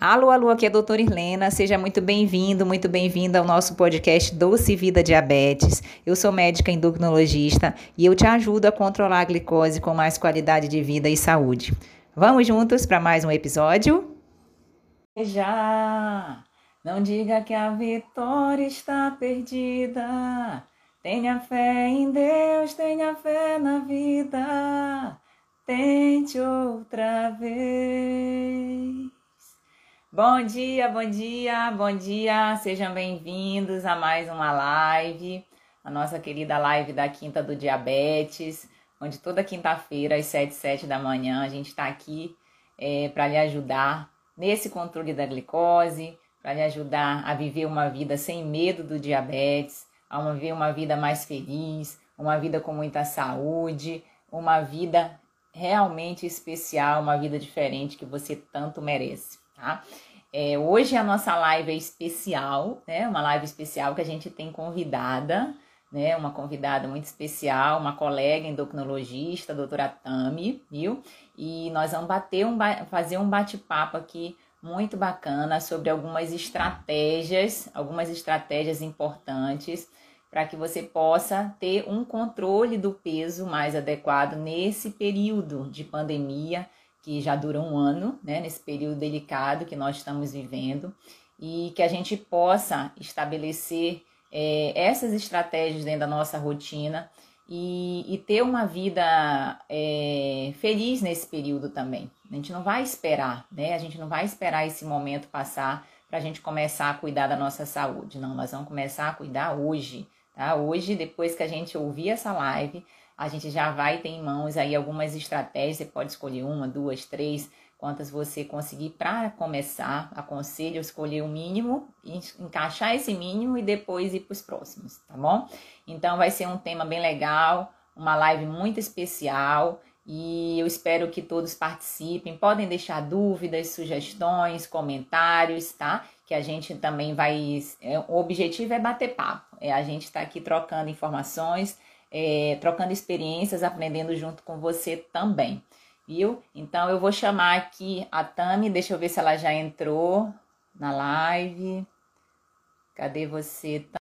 Alô, alô, aqui é a doutora Irlena. Seja muito bem-vindo, muito bem-vinda ao nosso podcast Doce Vida Diabetes. Eu sou médica endocrinologista e eu te ajudo a controlar a glicose com mais qualidade de vida e saúde. Vamos juntos para mais um episódio? Já não diga que a vitória está perdida. Tenha fé em Deus, tenha fé na vida. Tente outra vez. Bom dia, bom dia, bom dia. Sejam bem-vindos a mais uma live, a nossa querida live da Quinta do Diabetes, onde toda quinta-feira, às 7 7 da manhã, a gente está aqui é, para lhe ajudar nesse controle da glicose, para lhe ajudar a viver uma vida sem medo do diabetes, a viver uma vida mais feliz, uma vida com muita saúde, uma vida realmente especial, uma vida diferente que você tanto merece tá? É, hoje a nossa live é especial, né? Uma live especial que a gente tem convidada, né? Uma convidada muito especial, uma colega endocrinologista, doutora Tami, viu? E nós vamos bater um, fazer um bate-papo aqui muito bacana sobre algumas estratégias, algumas estratégias importantes para que você possa ter um controle do peso mais adequado nesse período de pandemia que já dura um ano, né, nesse período delicado que nós estamos vivendo, e que a gente possa estabelecer é, essas estratégias dentro da nossa rotina e, e ter uma vida é, feliz nesse período também. A gente não vai esperar, né? A gente não vai esperar esse momento passar para a gente começar a cuidar da nossa saúde. Não, nós vamos começar a cuidar hoje, tá? Hoje, depois que a gente ouvir essa live, a gente já vai ter em mãos aí algumas estratégias, você pode escolher uma, duas, três, quantas você conseguir para começar. Aconselho escolher o mínimo, encaixar esse mínimo e depois ir para os próximos, tá bom? Então vai ser um tema bem legal, uma live muito especial e eu espero que todos participem. Podem deixar dúvidas, sugestões, comentários, tá? Que a gente também vai. É, o objetivo é bater papo, é a gente estar tá aqui trocando informações é, trocando experiências, aprendendo junto com você também, viu? Então eu vou chamar aqui a Tami, deixa eu ver se ela já entrou na live. Cadê você, Tami?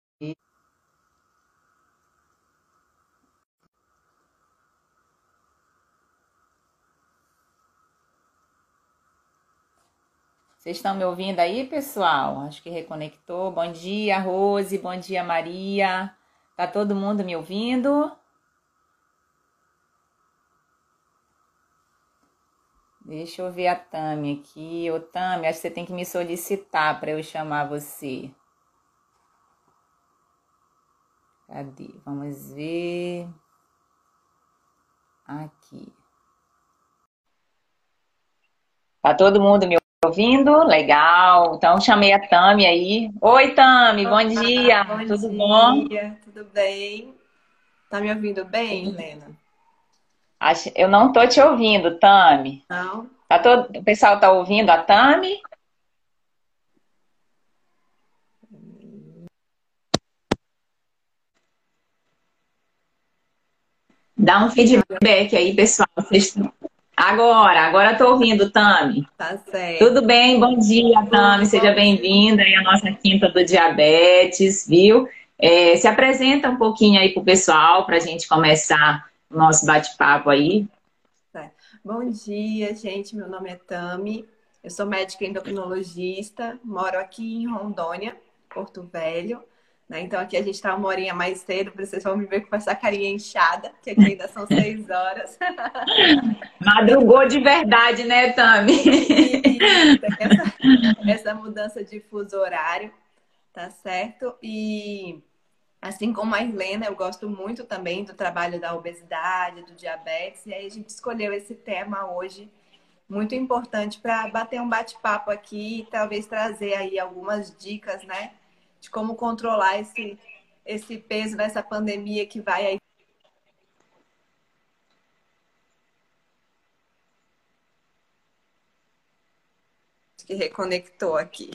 Vocês estão me ouvindo aí, pessoal? Acho que reconectou. Bom dia, Rose. Bom dia, Maria. Tá todo mundo me ouvindo? Deixa eu ver a Tami aqui. Ô, Tami, acho que você tem que me solicitar para eu chamar você. Cadê? Vamos ver. Aqui. Tá todo mundo me ouvindo? Legal. Então chamei a Tami aí. Oi, Tami, bom dia. Bom tudo dia. bom? Tudo bem? Tá me ouvindo bem, Helena? Eu não tô te ouvindo, Tami. Não. Tá todo... O pessoal tá ouvindo a Tami? Dá um feedback aí, pessoal. Vocês Agora, agora estou ouvindo, Tami. Tá certo. Tudo bem? Bom dia, Tami. Seja bem-vinda aí à nossa quinta do diabetes, viu? É, se apresenta um pouquinho aí pro pessoal para a gente começar o nosso bate-papo aí. Tá. Bom dia, gente. Meu nome é Tami. Eu sou médica endocrinologista, moro aqui em Rondônia, Porto Velho. Né? Então aqui a gente está uma horinha mais cedo, para vocês vão me ver com essa carinha inchada, que aqui ainda são seis horas. Madrugou de verdade, né, Tami? essa, essa mudança de fuso horário, tá certo? E assim como a Helena, eu gosto muito também do trabalho da obesidade, do diabetes, e aí a gente escolheu esse tema hoje muito importante para bater um bate-papo aqui e talvez trazer aí algumas dicas, né? De como controlar esse, esse peso nessa pandemia que vai aí. Que reconectou aqui.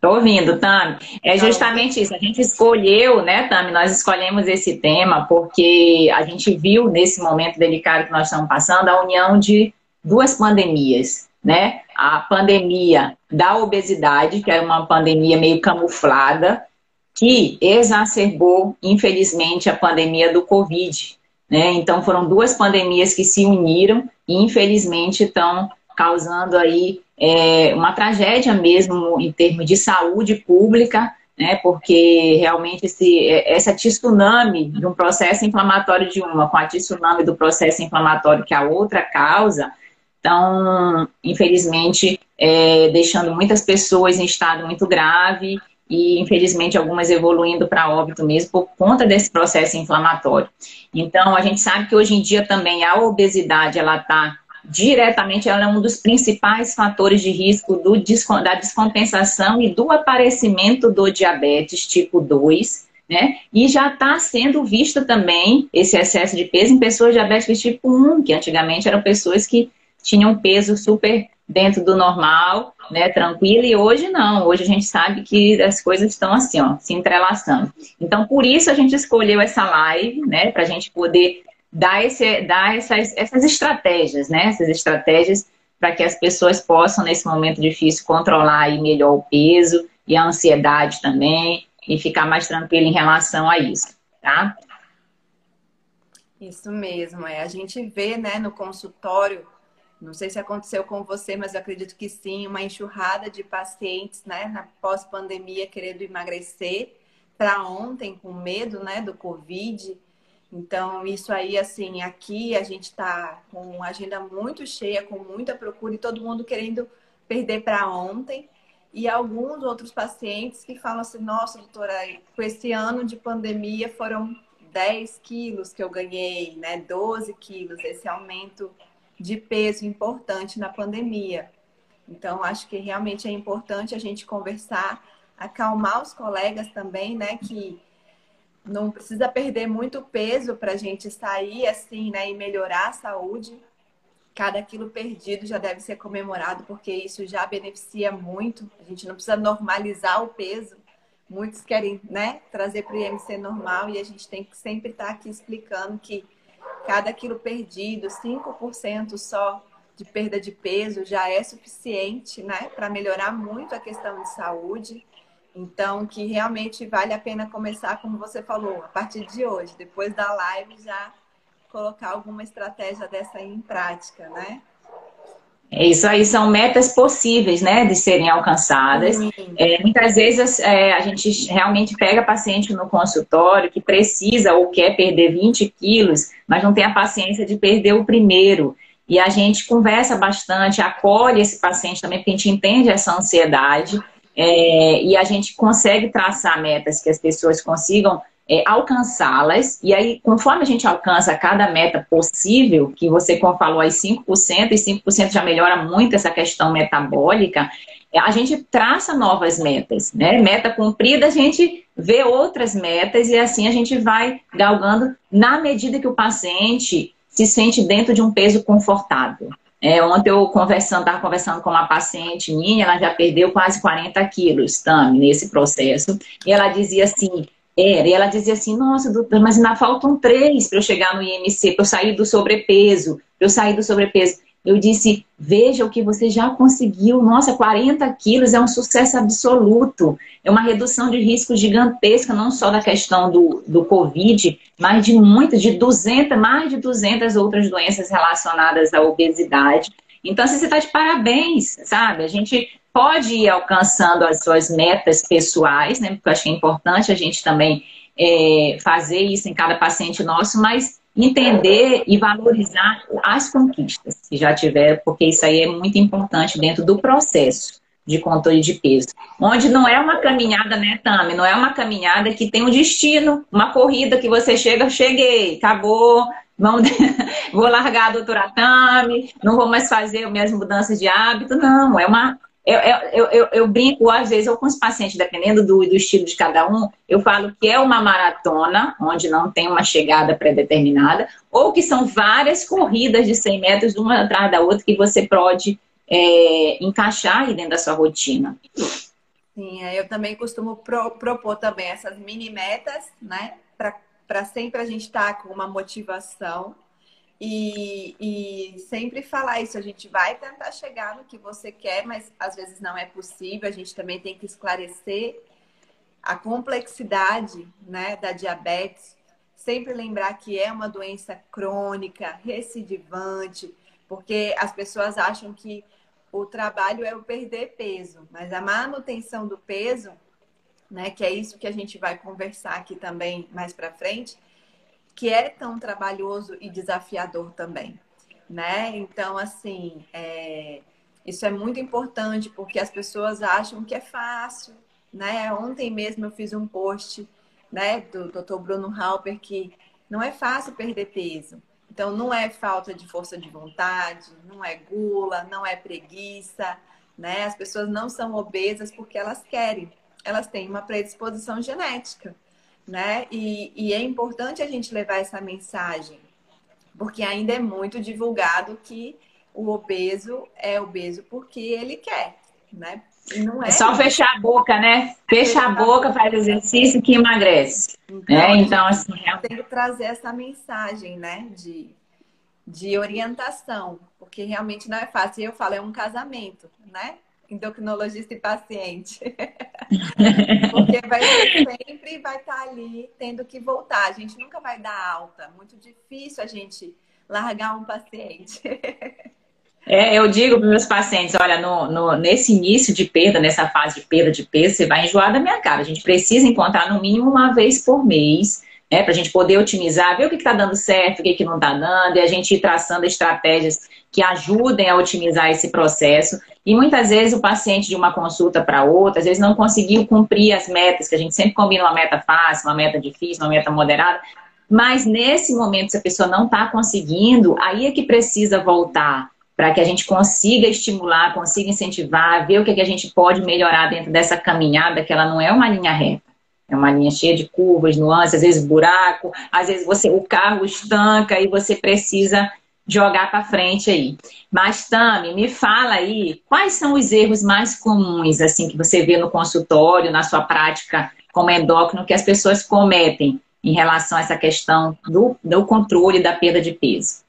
Tô ouvindo, Tami. É tá justamente isso. A gente escolheu, né, Tami? Nós escolhemos esse tema porque a gente viu nesse momento delicado que nós estamos passando a união de duas pandemias, né? A pandemia da obesidade, que era uma pandemia meio camuflada, que exacerbou, infelizmente, a pandemia do Covid. Né? Então, foram duas pandemias que se uniram e, infelizmente, estão causando aí é, uma tragédia mesmo em termos de saúde pública, né? Porque realmente esse, essa tsunami de um processo inflamatório de uma com a tsunami do processo inflamatório que a outra causa, estão, infelizmente, é, deixando muitas pessoas em estado muito grave e, infelizmente, algumas evoluindo para óbito mesmo por conta desse processo inflamatório. Então, a gente sabe que hoje em dia também a obesidade, ela está diretamente, ela é um dos principais fatores de risco do, da descompensação e do aparecimento do diabetes tipo 2, né? E já está sendo visto também esse excesso de peso em pessoas diabéticas tipo 1, que antigamente eram pessoas que tinham peso super dentro do normal, né, tranquilo, e hoje não. Hoje a gente sabe que as coisas estão assim, ó, se entrelaçando. Então, por isso a gente escolheu essa live, né, para a gente poder dar, esse, dar essas, essas estratégias, né, essas estratégias para que as pessoas possam, nesse momento difícil, controlar aí melhor o peso e a ansiedade também, e ficar mais tranquilo em relação a isso, tá? Isso mesmo, é. A gente vê, né, no consultório não sei se aconteceu com você, mas eu acredito que sim, uma enxurrada de pacientes, né, na pós-pandemia querendo emagrecer para ontem com medo, né, do Covid. Então, isso aí, assim, aqui a gente está com uma agenda muito cheia, com muita procura e todo mundo querendo perder para ontem. E alguns outros pacientes que falam assim: nossa, doutora, com esse ano de pandemia foram 10 quilos que eu ganhei, né? 12 quilos, esse aumento de peso importante na pandemia. Então, acho que realmente é importante a gente conversar, acalmar os colegas também, né? Que não precisa perder muito peso para a gente sair assim, né? E melhorar a saúde. Cada quilo perdido já deve ser comemorado, porque isso já beneficia muito. A gente não precisa normalizar o peso. Muitos querem, né, trazer para o IMC normal e a gente tem que sempre estar tá aqui explicando que cada quilo perdido, 5% só de perda de peso já é suficiente, né, para melhorar muito a questão de saúde. Então, que realmente vale a pena começar, como você falou, a partir de hoje, depois da live, já colocar alguma estratégia dessa em prática, né? É isso aí são metas possíveis, né, de serem alcançadas. É, muitas vezes é, a gente realmente pega paciente no consultório que precisa ou quer perder 20 quilos, mas não tem a paciência de perder o primeiro. E a gente conversa bastante, acolhe esse paciente também, porque a gente entende essa ansiedade é, e a gente consegue traçar metas que as pessoas consigam é, alcançá-las, e aí, conforme a gente alcança cada meta possível, que você como falou aí 5%, e 5% já melhora muito essa questão metabólica, a gente traça novas metas, né? Meta cumprida, a gente vê outras metas e assim a gente vai galgando na medida que o paciente se sente dentro de um peso confortável. É, ontem eu conversando, estava conversando com uma paciente minha, ela já perdeu quase 40 quilos, Tami, nesse processo, e ela dizia assim, era, e ela dizia assim, nossa, doutora, mas ainda faltam três para eu chegar no IMC, para eu sair do sobrepeso, para eu sair do sobrepeso. Eu disse, veja o que você já conseguiu. Nossa, 40 quilos é um sucesso absoluto. É uma redução de risco gigantesca, não só da questão do, do Covid, mas de muitas, de 200, mais de 200 outras doenças relacionadas à obesidade. Então, assim, você está de parabéns, sabe? A gente pode ir alcançando as suas metas pessoais, né? Porque eu acho que é importante a gente também é, fazer isso em cada paciente nosso, mas entender e valorizar as conquistas que já tiver, porque isso aí é muito importante dentro do processo de controle de peso. Onde não é uma caminhada, né, Tami? Não é uma caminhada que tem um destino, uma corrida que você chega, cheguei, acabou, vamos, vou largar a doutora Tami, não vou mais fazer minhas mudanças de hábito. Não, é uma eu, eu, eu, eu, brinco, às vezes, ou com os pacientes, dependendo do, do estilo de cada um, eu falo que é uma maratona, onde não tem uma chegada pré-determinada, ou que são várias corridas de 100 metros, uma atrás da outra, que você pode é, encaixar aí dentro da sua rotina. Sim, eu também costumo pro, propor também essas mini metas, né? Para sempre a gente estar tá com uma motivação E, e sempre falar isso, a gente vai tentar chegar no que você quer, mas às vezes não é possível. A gente também tem que esclarecer a complexidade né, da diabetes. Sempre lembrar que é uma doença crônica, recidivante, porque as pessoas acham que o trabalho é o perder peso, mas a manutenção do peso, né, que é isso que a gente vai conversar aqui também mais para frente, que é tão trabalhoso e desafiador também, né? Então, assim, é... isso é muito importante porque as pessoas acham que é fácil, né? Ontem mesmo eu fiz um post, né, do Dr. Bruno Halper que não é fácil perder peso. Então, não é falta de força de vontade, não é gula, não é preguiça, né? As pessoas não são obesas porque elas querem, elas têm uma predisposição genética, né? E, e é importante a gente levar essa mensagem, porque ainda é muito divulgado que o obeso é obeso porque ele quer, né? Não é, é só fechar a boca, né? Fecha a boca, faz exercício que emagrece. Então, né? então assim, tem que trazer essa mensagem, né? De, de orientação, porque realmente não é fácil. Eu falo, é um casamento, né? Endocrinologista e paciente. porque vai sempre vai estar ali tendo que voltar. A gente nunca vai dar alta. Muito difícil a gente largar um paciente. É, eu digo para meus pacientes, olha, no, no, nesse início de perda, nessa fase de perda de peso, você vai enjoar da minha cara. A gente precisa encontrar no mínimo uma vez por mês, né, para a gente poder otimizar, ver o que está dando certo, o que, que não está dando, e a gente ir traçando estratégias que ajudem a otimizar esse processo. E muitas vezes o paciente de uma consulta para outra, às vezes não conseguiu cumprir as metas, que a gente sempre combina uma meta fácil, uma meta difícil, uma meta moderada, mas nesse momento, se a pessoa não está conseguindo, aí é que precisa voltar para que a gente consiga estimular, consiga incentivar, ver o que, que a gente pode melhorar dentro dessa caminhada, que ela não é uma linha reta. É uma linha cheia de curvas, nuances, às vezes buraco, às vezes você o carro estanca e você precisa jogar para frente aí. Mas Tami, me fala aí, quais são os erros mais comuns assim que você vê no consultório, na sua prática como endócrino que as pessoas cometem em relação a essa questão do, do controle da perda de peso?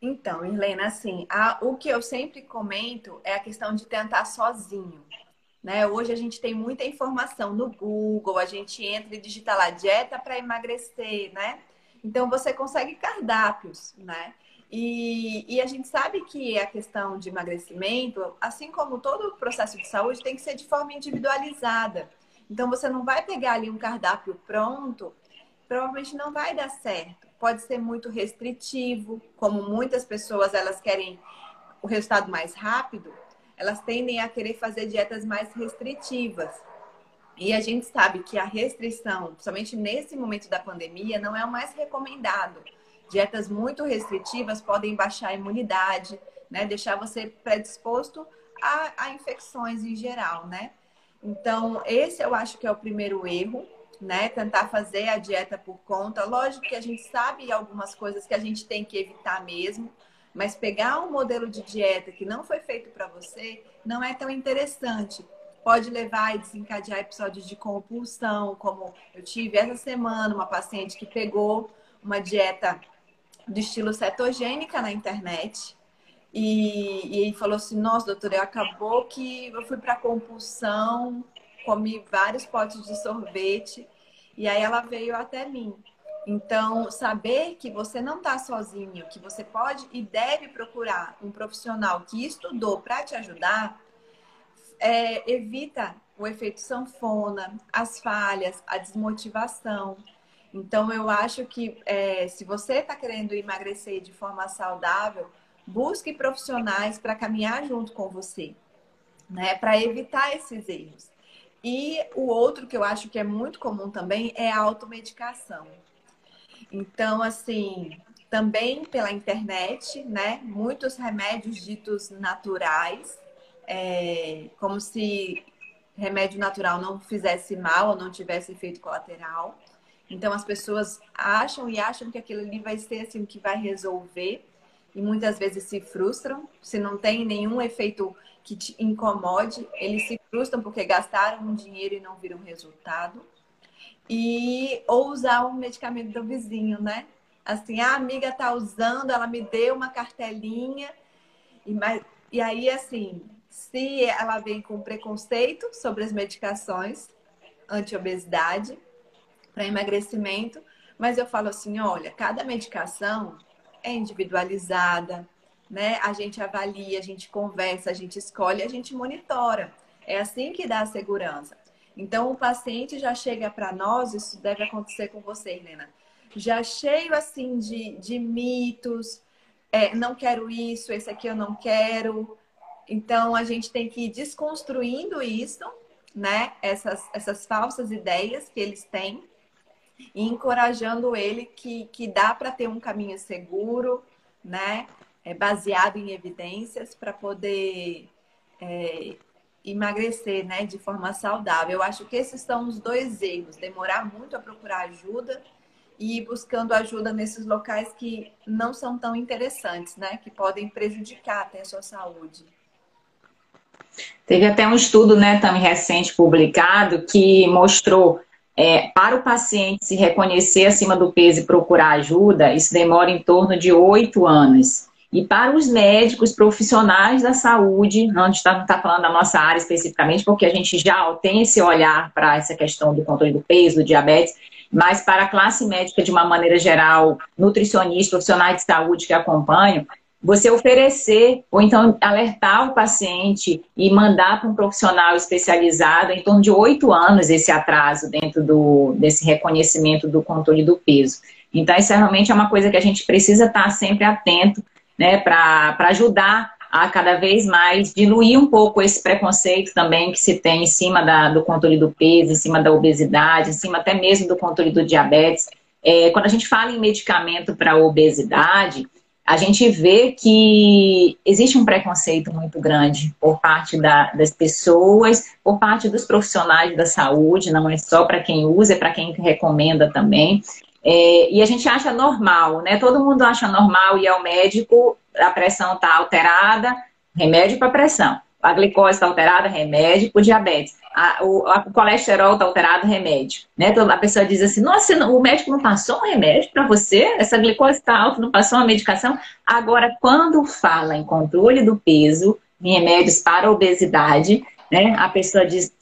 Então, Irlena, assim, a, o que eu sempre comento é a questão de tentar sozinho. Né? Hoje a gente tem muita informação no Google, a gente entra e digita lá dieta para emagrecer, né? Então você consegue cardápios, né? E, e, a gente sabe que a questão de emagrecimento, assim como todo o processo de saúde, tem que ser de forma individualizada. Então você não vai pegar ali um cardápio pronto, provavelmente não vai dar certo pode ser muito restritivo, como muitas pessoas elas querem o resultado mais rápido, elas tendem a querer fazer dietas mais restritivas. E a gente sabe que a restrição, principalmente nesse momento da pandemia, não é o mais recomendado. Dietas muito restritivas podem baixar a imunidade, né? Deixar você predisposto a, a infecções em geral, né? Então, esse eu acho que é o primeiro erro né? Tentar fazer a dieta por conta. Lógico que a gente sabe algumas coisas que a gente tem que evitar mesmo, mas pegar um modelo de dieta que não foi feito para você não é tão interessante. Pode levar e desencadear episódios de compulsão, como eu tive essa semana, uma paciente que pegou uma dieta do estilo cetogênica na internet. E, e falou assim: Nossa, doutora, acabou que eu fui para compulsão, comi vários potes de sorvete e aí ela veio até mim. Então, saber que você não está sozinho, que você pode e deve procurar um profissional que estudou para te ajudar, é, evita o efeito sanfona, as falhas, a desmotivação. Então, eu acho que é, se você está querendo emagrecer de forma saudável, busque profissionais para caminhar junto com você, né? Para evitar esses erros. E o outro que eu acho que é muito comum também é a automedicação. Então, assim, também pela internet, né? Muitos remédios ditos naturais, é, como se remédio natural não fizesse mal ou não tivesse efeito colateral. Então as pessoas acham e acham que aquilo ali vai ser assim que vai resolver e muitas vezes se frustram se não tem nenhum efeito que te incomode, eles se frustram porque gastaram um dinheiro e não viram resultado. E ou usar o medicamento do vizinho, né? Assim, a amiga tá usando, ela me deu uma cartelinha. E, mas, e aí, assim, se ela vem com preconceito sobre as medicações anti-obesidade para emagrecimento, mas eu falo assim, olha, cada medicação é individualizada, né? A gente avalia, a gente conversa, a gente escolhe, a gente monitora. É assim que dá a segurança. Então, o paciente já chega para nós, isso deve acontecer com você, Helena, já cheio assim de, de mitos, é, não quero isso, esse aqui eu não quero. Então, a gente tem que ir desconstruindo isso, né? Essas, essas falsas ideias que eles têm e encorajando ele que, que dá para ter um caminho seguro, né? É, baseado em evidências para poder é, emagrecer, né? De forma saudável. Eu acho que esses são os dois erros: demorar muito a procurar ajuda e ir buscando ajuda nesses locais que não são tão interessantes, né? Que podem prejudicar até a sua saúde. Teve até um estudo, né, também recente publicado, que mostrou é, para o paciente se reconhecer acima do peso e procurar ajuda, isso demora em torno de oito anos. E para os médicos profissionais da saúde, não está tá falando da nossa área especificamente, porque a gente já tem esse olhar para essa questão do controle do peso, do diabetes, mas para a classe médica de uma maneira geral, nutricionistas, profissionais de saúde que acompanham, você oferecer ou então alertar o paciente e mandar para um profissional especializado em torno de oito anos esse atraso dentro do, desse reconhecimento do controle do peso. Então, isso realmente é uma coisa que a gente precisa estar sempre atento, né, para ajudar a cada vez mais diluir um pouco esse preconceito também que se tem em cima da, do controle do peso, em cima da obesidade, em cima até mesmo do controle do diabetes. É, quando a gente fala em medicamento para obesidade, a gente vê que existe um preconceito muito grande por parte da, das pessoas, por parte dos profissionais da saúde, não é só para quem usa, é para quem recomenda também. É, e a gente acha normal, né? Todo mundo acha normal ir ao médico, a pressão está alterada, remédio para pressão. A glicose está alterada, remédio para diabetes a, o, a, o colesterol está alterado, remédio. Né? Então, a pessoa diz assim, nossa, o médico não passou um remédio para você? Essa glicose está alta, não passou uma medicação? Agora, quando fala em controle do peso, em remédios para obesidade, né? a pessoa diz,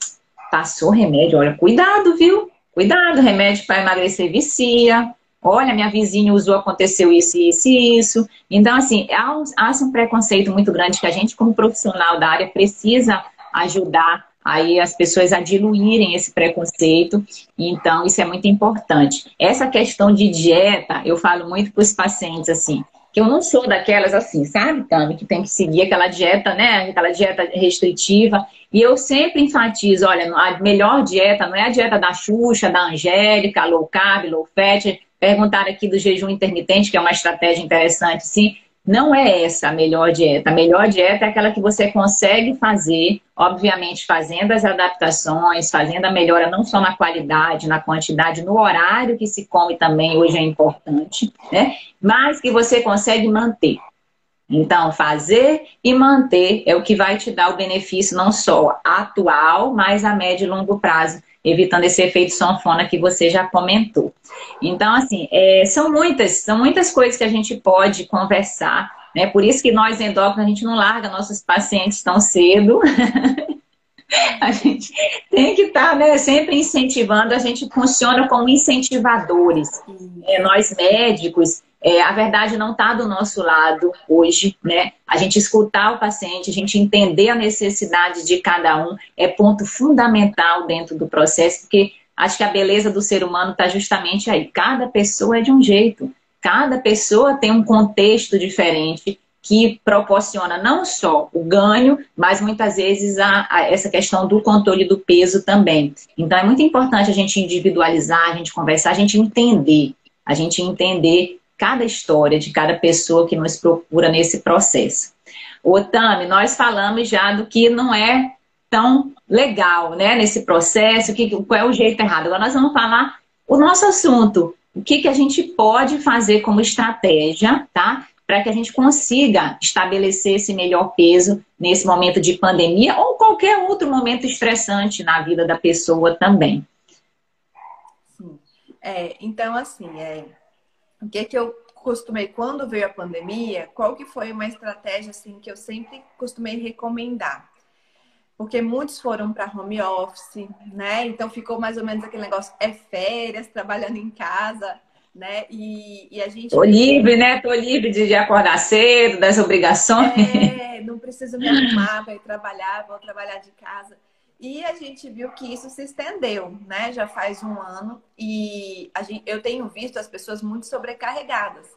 passou remédio, olha, cuidado, viu? Cuidado, remédio para emagrecer vicia. Olha, minha vizinha usou, aconteceu isso, isso e isso. Então, assim, há um, há um preconceito muito grande que a gente, como profissional da área, precisa ajudar aí as pessoas a diluírem esse preconceito. Então, isso é muito importante. Essa questão de dieta, eu falo muito para os pacientes assim, que eu não sou daquelas assim, sabe, Tami, que tem que seguir aquela dieta, né, aquela dieta restritiva. E eu sempre enfatizo, olha, a melhor dieta não é a dieta da Xuxa, da Angélica, low carb, low fat. Perguntaram aqui do jejum intermitente, que é uma estratégia interessante, sim. Não é essa a melhor dieta. A melhor dieta é aquela que você consegue fazer, obviamente fazendo as adaptações, fazendo a melhora não só na qualidade, na quantidade, no horário que se come também, hoje é importante, né? Mas que você consegue manter. Então, fazer e manter é o que vai te dar o benefício não só atual, mas a médio e longo prazo evitando esse efeito sanfona que você já comentou. Então, assim, é, são muitas, são muitas coisas que a gente pode conversar, né? Por isso que nós endócrinos, a gente não larga nossos pacientes tão cedo. a gente tem que estar tá, né, sempre incentivando, a gente funciona como incentivadores. É, nós médicos, é, a verdade não está do nosso lado hoje, né? A gente escutar o paciente, a gente entender a necessidade de cada um é ponto fundamental dentro do processo, porque acho que a beleza do ser humano está justamente aí. Cada pessoa é de um jeito, cada pessoa tem um contexto diferente que proporciona não só o ganho, mas muitas vezes a, a, essa questão do controle do peso também. Então é muito importante a gente individualizar, a gente conversar, a gente entender, a gente entender cada história de cada pessoa que nos procura nesse processo. Ô, Tami, nós falamos já do que não é tão legal, né, nesse processo, que, qual é o jeito errado. Agora nós vamos falar o nosso assunto, o que, que a gente pode fazer como estratégia, tá? Para que a gente consiga estabelecer esse melhor peso nesse momento de pandemia ou qualquer outro momento estressante na vida da pessoa também. Sim. É, então, assim, é, o que que eu costumei, quando veio a pandemia, qual que foi uma estratégia assim que eu sempre costumei recomendar? Porque muitos foram para home office, né? Então ficou mais ou menos aquele negócio, é férias, trabalhando em casa, né? E, e a gente. Tô livre, né? Tô livre de, acordar cedo, das obrigações. É, não preciso me arrumar para ir trabalhar, vou trabalhar de casa. E a gente viu que isso se estendeu, né? Já faz um ano e gente, eu tenho visto as pessoas muito sobrecarregadas,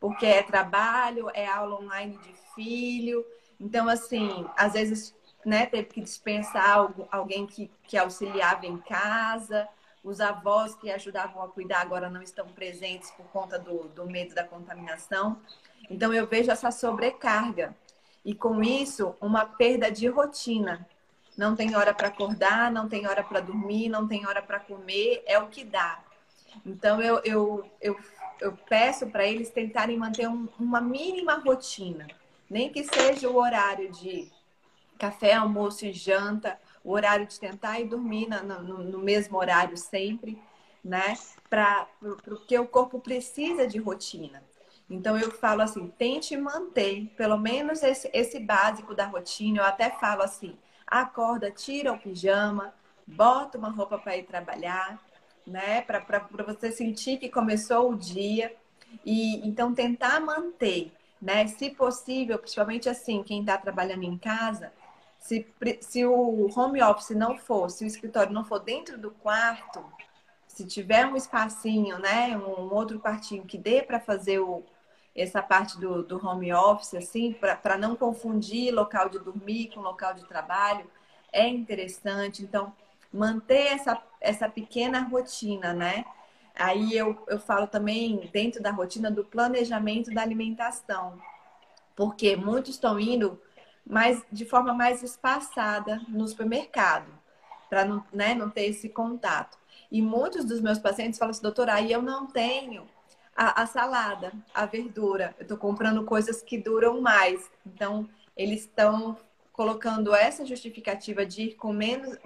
porque é trabalho, é aula online de filho. Então, assim, às vezes, né, teve que dispensar alguém que, que auxiliava em casa, os avós que ajudavam a cuidar agora não estão presentes por conta do, do medo da contaminação. Então, eu vejo essa sobrecarga. E com isso, uma perda de rotina não tem hora para acordar, não tem hora para dormir, não tem hora para comer, é o que dá. Então eu, eu, eu, eu peço para eles tentarem manter um, uma mínima rotina, nem que seja o horário de café, almoço e janta, o horário de tentar ir dormir no, no mesmo horário sempre, né? Para porque o corpo precisa de rotina. Então eu falo assim, tente manter pelo menos esse, esse básico da rotina. Eu até falo assim, acorda, tira o pijama, bota uma roupa para ir trabalhar, né? Para você sentir que começou o dia. E então tentar manter, né? Se possível, principalmente assim, quem está trabalhando em casa, se, se o home office não for, se o escritório não for dentro do quarto, se tiver um espacinho, né? Um outro quartinho que dê para fazer o, essa parte do, do home office, assim, para não confundir local de dormir com local de trabalho, é interessante. Então, manter essa, essa pequena rotina, né? Aí eu, eu falo também dentro da rotina do planejamento da alimentação, porque muitos estão indo mais, de forma mais espaçada no supermercado, para não, né, não ter esse contato. E muitos dos meus pacientes falam assim, doutora, aí eu não tenho a, a salada, a verdura. Eu estou comprando coisas que duram mais. Então, eles estão colocando essa justificativa de ir com menos,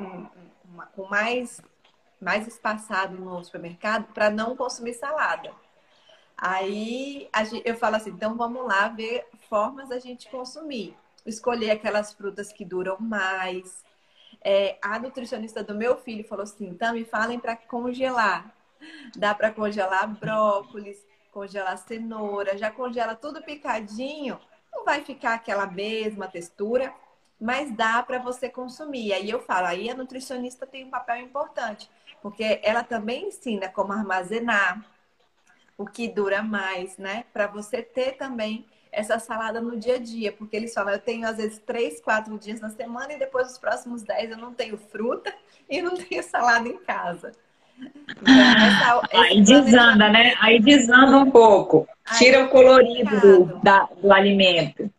com mais, mais espaçado no supermercado para não consumir salada. Aí eu falo assim, então vamos lá ver formas da gente consumir. Escolher aquelas frutas que duram mais. É, a nutricionista do meu filho falou assim, então me falem para congelar. Dá para congelar brócolis, congelar cenoura, já congela tudo picadinho. Não vai ficar aquela mesma textura, mas dá para você consumir. Aí eu falo, aí a nutricionista tem um papel importante, porque ela também ensina como armazenar o que dura mais, né? Para você ter também essa salada no dia a dia, porque eles falam, eu tenho às vezes três, quatro dias na semana e depois os próximos dez eu não tenho fruta e não tenho salada em casa. Então, essa, Aí desanda, né? Aí desanda um pouco. Tira o colorido do, da, do alimento.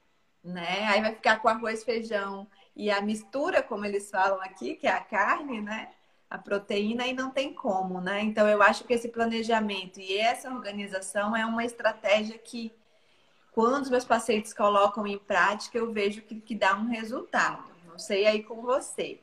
Né? Aí vai ficar com arroz, feijão e a mistura, como eles falam aqui, que é a carne, né? A proteína e não tem como, né? Então eu acho que esse planejamento e essa organização é uma estratégia que quando os meus pacientes colocam em prática, eu vejo que, que dá um resultado. Não sei aí com você.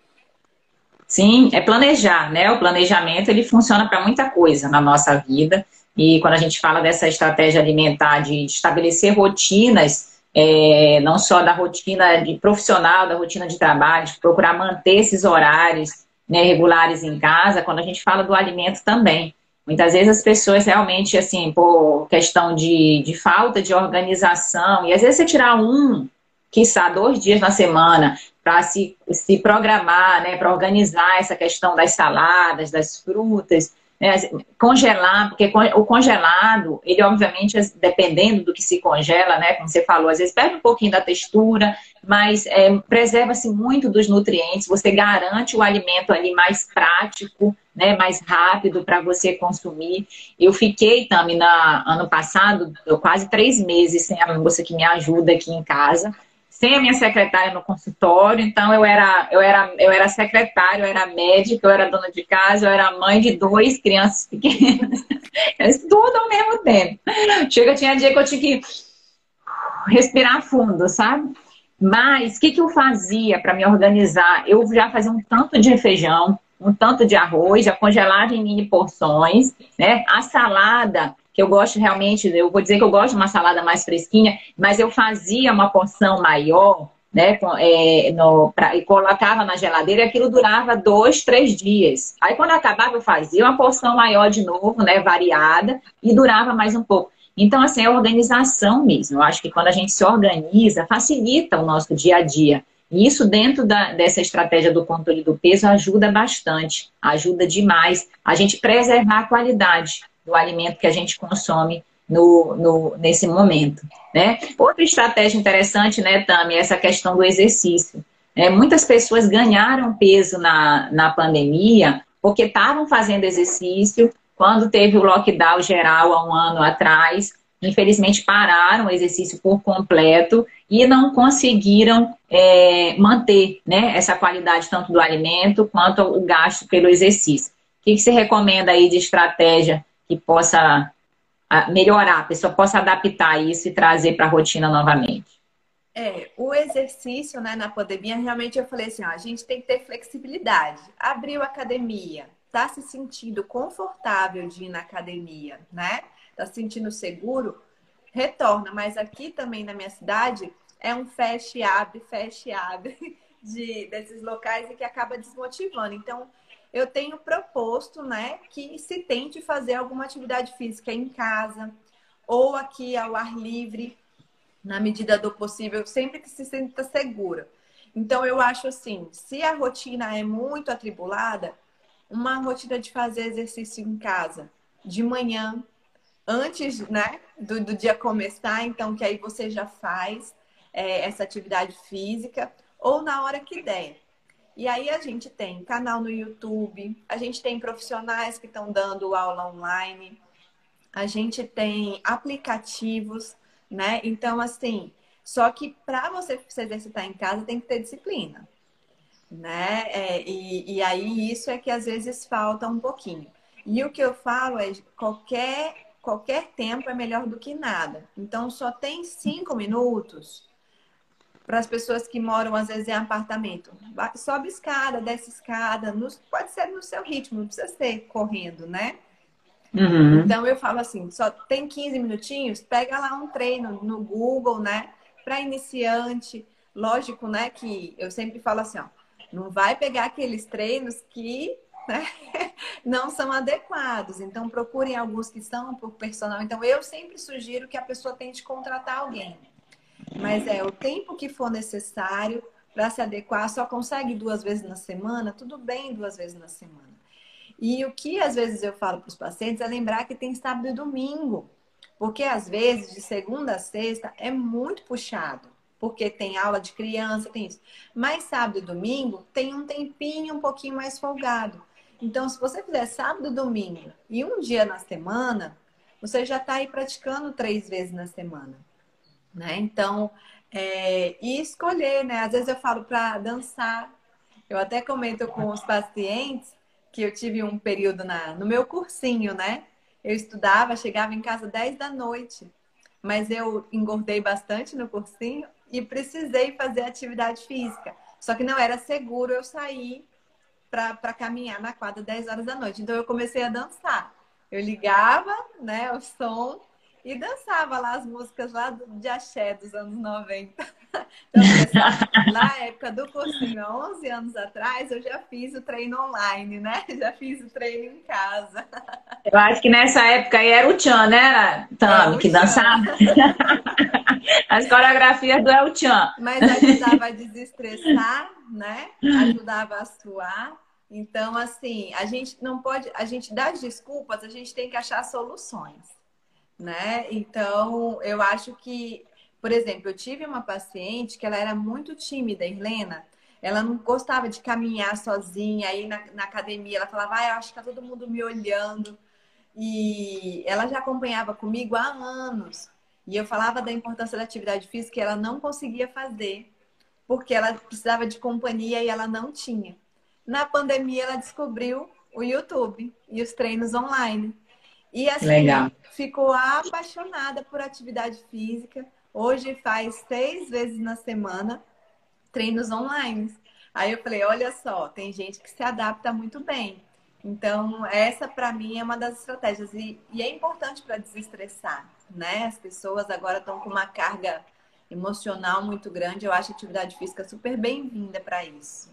Sim, é planejar, né? O planejamento ele funciona para muita coisa na nossa vida. E quando a gente fala dessa estratégia alimentar de estabelecer rotinas, é, não só da rotina de profissional, da rotina de trabalho, de procurar manter esses horários né, regulares em casa, quando a gente fala do alimento também. Muitas vezes as pessoas realmente, assim, por questão de, de falta de organização, e às vezes você tirar um, quiçá dois dias na semana, para se, se programar, né, para organizar essa questão das saladas, das frutas, né, congelar, porque o congelado, ele obviamente, dependendo do que se congela, né, como você falou, às vezes perde um pouquinho da textura, mas é, preserva-se muito dos nutrientes, você garante o alimento ali mais prático, né, mais rápido para você consumir. Eu fiquei, Tami, na, ano passado, quase três meses sem a moça que me ajuda aqui em casa, sem a minha secretária no consultório, então eu era, eu era, eu era secretária, eu era médica, eu era dona de casa, eu era mãe de dois crianças pequenas, tudo ao mesmo tempo. Chega, tinha dia que eu tinha que respirar fundo, sabe? Mas o que, que eu fazia para me organizar? Eu já fazia um tanto de feijão, um tanto de arroz, já congelava em mini porções, né? A salada que eu gosto realmente, eu vou dizer que eu gosto de uma salada mais fresquinha, mas eu fazia uma porção maior, né, é, no, pra, e colocava na geladeira e aquilo durava dois, três dias. Aí quando acabava eu fazia uma porção maior de novo, né, variada, e durava mais um pouco. Então, assim, é organização mesmo. Eu acho que quando a gente se organiza, facilita o nosso dia a dia. E isso, dentro da, dessa estratégia do controle do peso, ajuda bastante, ajuda demais a gente preservar a qualidade do alimento que a gente consome no, no, nesse momento. Né? Outra estratégia interessante, né, Tami, é essa questão do exercício. É, muitas pessoas ganharam peso na, na pandemia porque estavam fazendo exercício. Quando teve o lockdown geral há um ano atrás, infelizmente pararam o exercício por completo e não conseguiram é, manter né, essa qualidade tanto do alimento quanto o gasto pelo exercício. O que, que você recomenda aí de estratégia que possa melhorar, a pessoa possa adaptar isso e trazer para a rotina novamente? É, o exercício, né, na pandemia, realmente eu falei assim, ó, a gente tem que ter flexibilidade. Abriu a academia, tá se sentindo confortável de ir na academia, né? Tá se sentindo seguro, retorna. Mas aqui também na minha cidade é um feche abre, feche abre de desses locais e que acaba desmotivando. Então, eu tenho proposto, né, que se tente fazer alguma atividade física em casa ou aqui ao ar livre, na medida do possível, sempre que se sinta segura. Então, eu acho assim, se a rotina é muito atribulada, uma rotina de fazer exercício em casa, de manhã, antes, né, do, do dia começar, então, que aí você já faz é, essa atividade física, ou na hora que der. E aí a gente tem canal no YouTube, a gente tem profissionais que estão dando aula online, a gente tem aplicativos, né? Então, assim, só que para você se exercitar em casa tem que ter disciplina, né? É, e, e aí isso é que às vezes falta um pouquinho. E o que eu falo é qualquer qualquer tempo é melhor do que nada. Então, só tem cinco minutos para as pessoas que moram, às vezes, em apartamento. Sobe escada, desce escada, pode ser no seu ritmo, não precisa ser correndo, né? Uhum. Então eu falo assim, só tem 15 minutinhos, pega lá um treino no Google, né? Para iniciante. Lógico, né? Que eu sempre falo assim, ó, não vai pegar aqueles treinos que né, não são adequados. Então procurem alguns que são por personal. Então eu sempre sugiro que a pessoa tente contratar alguém mas é o tempo que for necessário para se adequar. Só consegue duas vezes na semana? Tudo bem, duas vezes na semana. E o que às vezes eu falo para os pacientes é lembrar que tem sábado e domingo. Porque às vezes, de segunda a sexta, é muito puxado. Porque tem aula de criança, tem isso. Mas sábado e domingo tem um tempinho um pouquinho mais folgado. Então, se você fizer sábado e domingo e um dia na semana, você já está aí praticando três vezes na semana né? Então, é, e escolher, né? Às vezes eu falo para dançar. Eu até comento com os pacientes que eu tive um período na, no meu cursinho, né? Eu estudava, chegava em casa 10 da noite, mas eu engordei bastante no cursinho e precisei fazer atividade física. Só que não era seguro eu sair para caminhar na quadra 10 horas da noite. Então eu comecei a dançar. Eu ligava, né, o som e dançava lá as músicas lá de axé dos anos 90. Então, na época do cursinho, há 11 anos atrás, eu já fiz o treino online, né? Já fiz o treino em casa. Eu acho que nessa época aí era o Tchan, né, Tami, é, que dançava? As coreografias do El Tchan. Mas ajudava a desestressar, né? Ajudava a suar. Então, assim, a gente não pode, a gente dá desculpas, a gente tem que achar soluções né? Então, eu acho que, por exemplo, eu tive uma paciente que ela era muito tímida, Helena. Ela não gostava de caminhar sozinha, aí na, na academia ela falava, ah, eu acho que tá todo mundo me olhando. E ela já acompanhava comigo há anos. E eu falava da importância da atividade física e ela não conseguia fazer, porque ela precisava de companhia e ela não tinha. Na pandemia, ela descobriu o YouTube e os treinos online. E assim, Legal. ficou apaixonada por atividade física. Hoje faz seis vezes na semana treinos online. Aí eu falei, olha só, tem gente que se adapta muito bem. Então, essa para mim é uma das estratégias e, e é importante para desestressar, né? As pessoas agora estão com uma carga emocional muito grande. Eu acho a atividade física super bem-vinda para isso.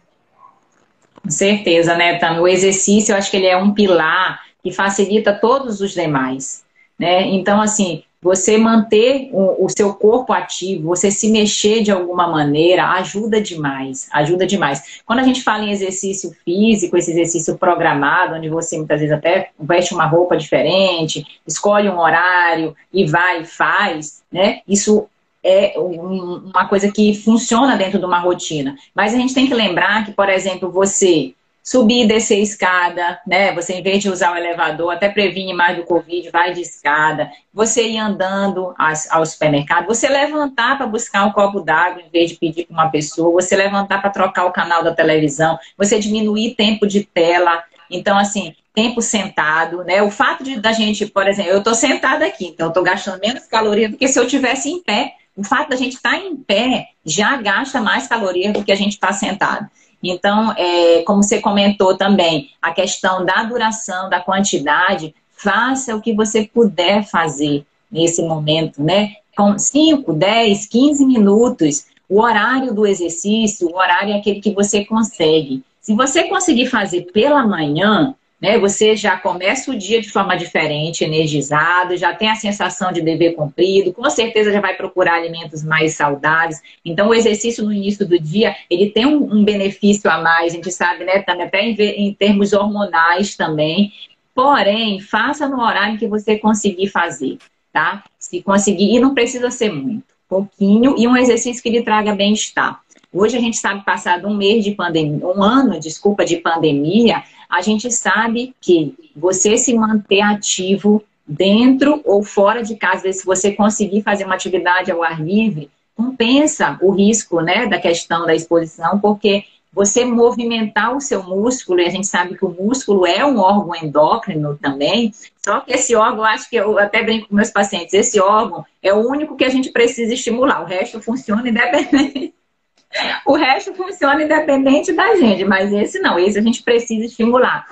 Com certeza, né, Tami? O exercício, eu acho que ele é um pilar que facilita todos os demais, né? Então, assim, você manter o, o, seu corpo ativo, você se mexer de alguma maneira, ajuda demais, ajuda demais. Quando a gente fala em exercício físico, esse exercício programado, onde você muitas vezes até veste uma roupa diferente, escolhe um horário e vai e faz, né? Isso é uma coisa que funciona dentro de uma rotina. Mas a gente tem que lembrar que, por exemplo, você subir e descer escada, né? Você, em vez de usar o elevador, até previne mais do Covid, vai de escada. Você ir andando ao supermercado, você levantar para buscar um copo d'água, em vez de pedir para uma pessoa, você levantar para trocar o canal da televisão, você diminuir tempo de tela. Então, assim, tempo sentado, né? O fato de da gente, por exemplo, eu estou sentada aqui, então estou gastando menos calorias do que se eu tivesse em pé. O fato da gente estar tá em pé já gasta mais calorias do que a gente está sentado. Então, é, como você comentou também, a questão da duração, da quantidade, faça o que você puder fazer nesse momento, né? Com 5, 10, 15 minutos, o horário do exercício, o horário é aquele que você consegue. Se você conseguir fazer pela manhã, né? Você já começa o dia de forma diferente, energizado, já tem a sensação de dever cumprido, com certeza já vai procurar alimentos mais saudáveis. Então, o exercício no início do dia, ele tem um, um benefício a mais, a gente sabe, né? Também até em, em termos hormonais também. Porém, faça no horário que você conseguir fazer, tá? Se conseguir, e não precisa ser muito, pouquinho, e um exercício que lhe traga bem-estar. Hoje a gente sabe, passado um mês de pandemia, um ano, desculpa, de pandemia, a gente sabe que você se manter ativo dentro ou fora de casa, se você conseguir fazer uma atividade ao ar livre, compensa o risco né, da questão da exposição, porque você movimentar o seu músculo, e a gente sabe que o músculo é um órgão endócrino também, só que esse órgão, acho que eu até brinco com meus pacientes, esse órgão é o único que a gente precisa estimular, o resto funciona independente o resto funciona independente da gente, mas esse não, esse a gente precisa estimular.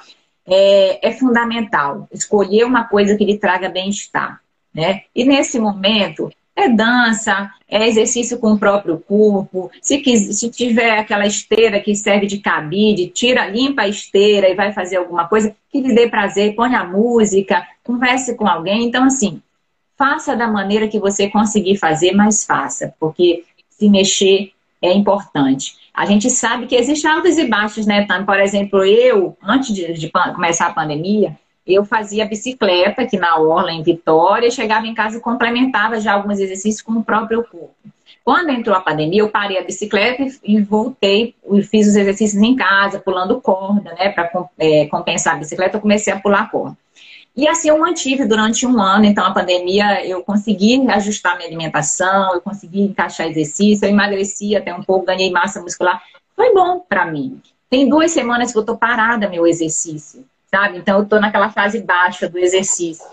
É, é fundamental escolher uma coisa que lhe traga bem-estar. Né? E nesse momento, é dança, é exercício com o próprio corpo. Se, se tiver aquela esteira que serve de cabide, tira, limpa a esteira e vai fazer alguma coisa que lhe dê prazer, põe a música, converse com alguém. Então, assim, faça da maneira que você conseguir fazer, mas faça, porque se mexer é importante. A gente sabe que existem altos e baixos, né, Tami? Por exemplo, eu, antes de, de, começar a pandemia, eu fazia bicicleta aqui na Orla, em Vitória, chegava em casa e complementava já alguns exercícios com o próprio corpo. Quando entrou a pandemia, eu parei a bicicleta e voltei e fiz os exercícios em casa, pulando corda, né, para é, compensar a bicicleta, eu comecei a pular corda. E assim eu mantive durante um ano, então a pandemia eu consegui ajustar minha alimentação, eu consegui encaixar exercício, eu emagreci até um pouco, ganhei massa muscular. Foi bom para mim. Tem duas semanas que eu tô parada meu exercício, sabe? Então eu tô naquela fase baixa do exercício.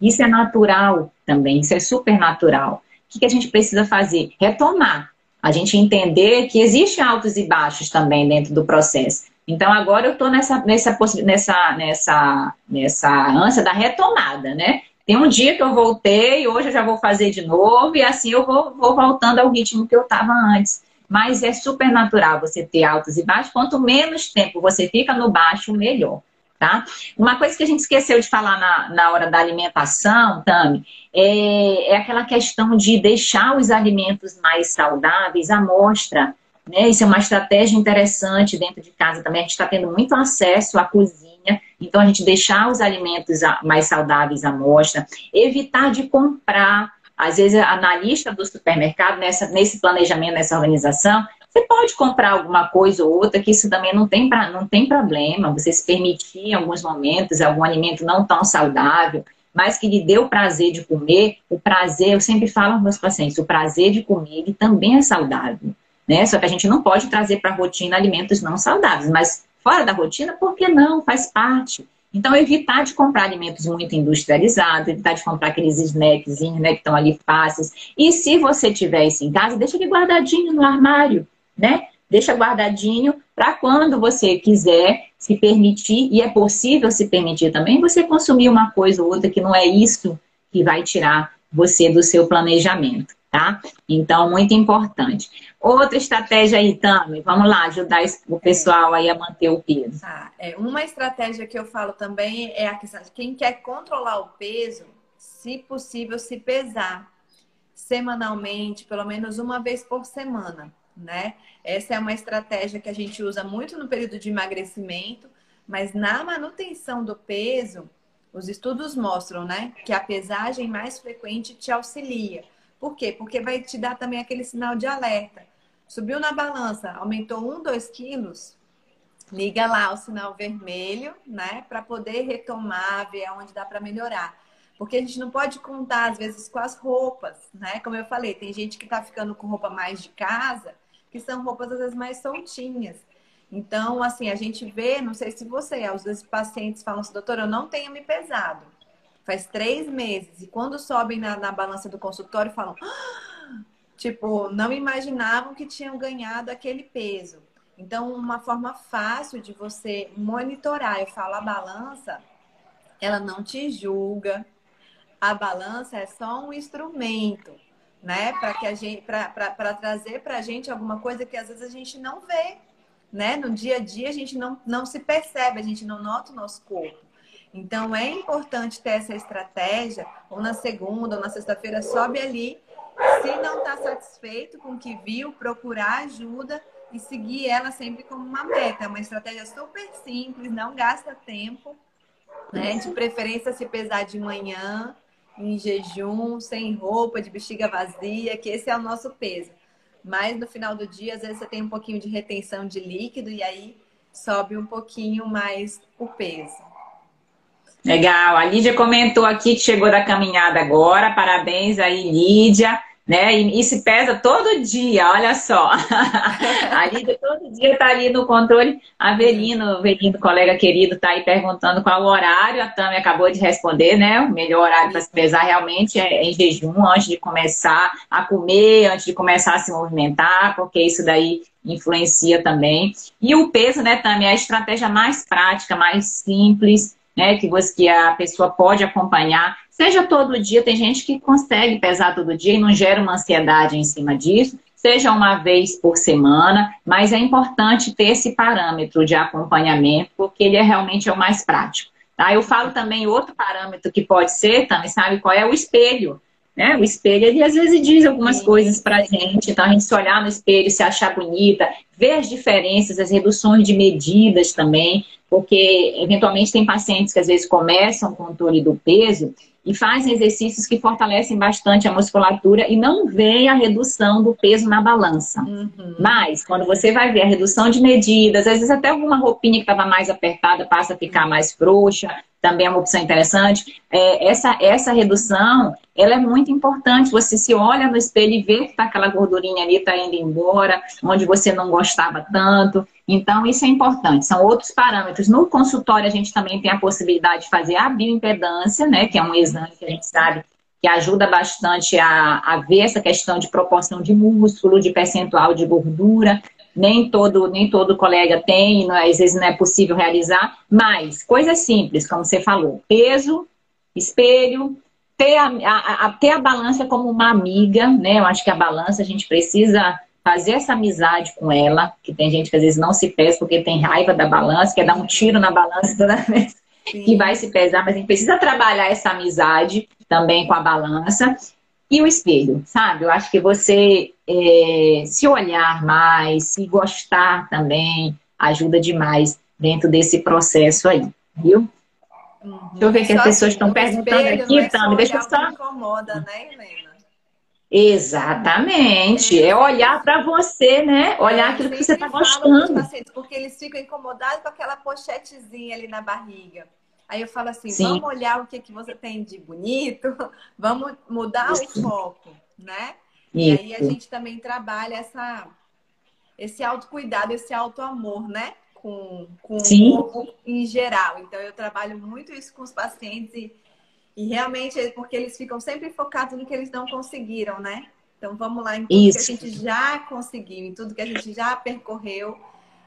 Isso é natural também, isso é super natural. O que a gente precisa fazer? Retomar. A gente entender que existem altos e baixos também dentro do processo. Então agora eu estou nessa, nessa, nessa, nessa, nessa ânsia da retomada, né? Tem um dia que eu voltei, hoje eu já vou fazer de novo, e assim eu vou, vou voltando ao ritmo que eu estava antes. Mas é super natural você ter altos e baixos. Quanto menos tempo você fica no baixo, melhor. Tá? Uma coisa que a gente esqueceu de falar na, na hora da alimentação, Tami, é, é aquela questão de deixar os alimentos mais saudáveis à mostra. Né? Isso é uma estratégia interessante dentro de casa também. A gente está tendo muito acesso à cozinha, então a gente deixar os alimentos mais saudáveis à mostra, evitar de comprar. Às vezes, na lista do supermercado, nessa, nesse planejamento, nessa organização, você pode comprar alguma coisa ou outra, que isso também não tem, pra, não tem problema. Você se permitir em alguns momentos algum alimento não tão saudável, mas que lhe dê o prazer de comer. O prazer, eu sempre falo aos meus pacientes, o prazer de comer também é saudável né? Só que a gente não pode trazer para a rotina alimentos não saudáveis, mas fora da rotina, por que não? Faz parte. Então, evitar de comprar alimentos muito industrializados, evitar de comprar aqueles snackzinhos, né, que estão ali fáceis. E se você tiver isso em casa, deixa ele guardadinho no armário, né? Deixa guardadinho, para quando você quiser se permitir, e é possível se permitir também, você consumir uma coisa ou outra que não é isso que vai tirar você do seu planejamento, tá? Então, muito importante. Outra estratégia aí, Tami, vamos lá, ajudar o pessoal aí a manter o peso. Tá. É, uma estratégia que eu falo também é a questão de quem quer controlar o peso, se possível, se pesar semanalmente, pelo menos uma vez por semana, né? Essa é uma estratégia que a gente usa muito no período de emagrecimento, mas na manutenção do peso, os estudos mostram, né, que a pesagem mais frequente te auxilia. Por quê? Porque vai te dar também aquele sinal de alerta. Subiu na balança, aumentou um, dois quilos, liga lá o sinal vermelho, né, para poder retomar, ver onde dá para melhorar. Porque a gente não pode contar, às vezes, com as roupas, né? Como eu falei, tem gente que tá ficando com roupa mais de casa, que são roupas, às vezes, mais soltinhas. Então, assim, a gente vê, não sei se você, às vezes pacientes falam assim, doutor, eu não tenho me pesado. Faz três meses. E quando sobem na, na balança do consultório, falam, ah! tipo, não imaginavam que tinham ganhado aquele peso. Então, uma forma fácil de você monitorar, eu falo, a balança, ela não te julga, a balança é só um instrumento, né? Para que a gente, para trazer para a gente alguma coisa que às vezes a gente não vê, né? No dia a dia a gente não, não se percebe, a gente não nota o nosso corpo. Então é importante ter essa estratégia, ou na segunda, ou na sexta-feira, sobe ali. Se não está satisfeito com o que viu, procurar ajuda e seguir ela sempre como uma meta. É uma estratégia super simples, não gasta tempo, né? De preferência se pesar de manhã, em jejum, sem roupa, de bexiga vazia, que esse é o nosso peso. Mas no final do dia, às vezes você tem um pouquinho de retenção de líquido e aí sobe um pouquinho mais o peso. Legal. A Lídia comentou aqui que chegou da caminhada agora. Parabéns aí, Lídia né? E, e, se pesa todo dia, olha só. a Lídia todo dia está ali no controle. Avelino, Avelino, colega querido, está aí perguntando qual o horário. A Tami acabou de responder, né? O melhor horário para se pesar realmente é em jejum, antes de começar a comer, antes de começar a se movimentar, porque isso daí influencia também. E o peso, né, Tami, é a estratégia mais prática, mais simples, né? Que, você, que a pessoa pode acompanhar Seja todo dia, tem gente que consegue pesar todo dia e não gera uma ansiedade em cima disso. Seja uma vez por semana, mas é importante ter esse parâmetro de acompanhamento, porque ele é realmente é o mais prático. Tá? Eu falo também outro parâmetro que pode ser, também sabe qual é o espelho. Né? O espelho, ele às vezes diz algumas Sim. coisas pra gente, então a gente se olhar no espelho, se achar bonita, ver as diferenças, as reduções de medidas também, porque eventualmente tem pacientes que às vezes começam com o controle do peso e fazem exercícios que fortalecem bastante a musculatura e não veem a redução do peso na balança. Uhum. Mas, quando você vai ver a redução de medidas, às vezes até alguma roupinha que estava mais apertada passa a ficar mais frouxa, também é uma opção interessante. É, essa, essa redução, ela é muito importante. Você se olha no espelho e vê que tá aquela gordurinha ali está indo embora, onde você não gostava tanto. Então, isso é importante. São outros parâmetros. No consultório, a gente também tem a possibilidade de fazer a bioimpedância, né? Que é um exame que a gente sabe que ajuda bastante a, a ver essa questão de proporção de músculo, de percentual de gordura nem todo, nem todo colega tem, não, é, às vezes não é possível realizar, mas coisas simples, como você falou, peso, espelho, ter a, a, a, ter a balança como uma amiga, né? Eu acho que a balança a gente precisa fazer essa amizade com ela, que tem gente que às vezes não se pesa porque tem raiva da balança, quer dar um tiro na balança toda vez Sim. que vai se pesar, mas a gente precisa trabalhar essa amizade também com a balança. E o espelho, sabe? Eu acho que você é, se olhar mais, se gostar também, ajuda demais dentro desse processo aí, viu? Uhum. Deixa eu ver que as pessoas estão perguntando aqui, é Tami. Deixa eu só. Incomoda, né, Helena? Exatamente. É olhar para você, né? Olhar é, aquilo que você está gostando. Pacientes, porque eles ficam incomodados com aquela pochetezinha ali na barriga. Aí eu falo assim, Sim. vamos olhar o que, que você tem de bonito, vamos mudar Isso. o foco, né? Isso. E aí a gente também trabalha essa, esse autocuidado, esse autoamor, né? Com, com o corpo em geral. Então eu trabalho muito isso com os pacientes e, e realmente é porque eles ficam sempre focados no que eles não conseguiram, né? Então vamos lá em tudo isso. que a gente já conseguiu, em tudo que a gente já percorreu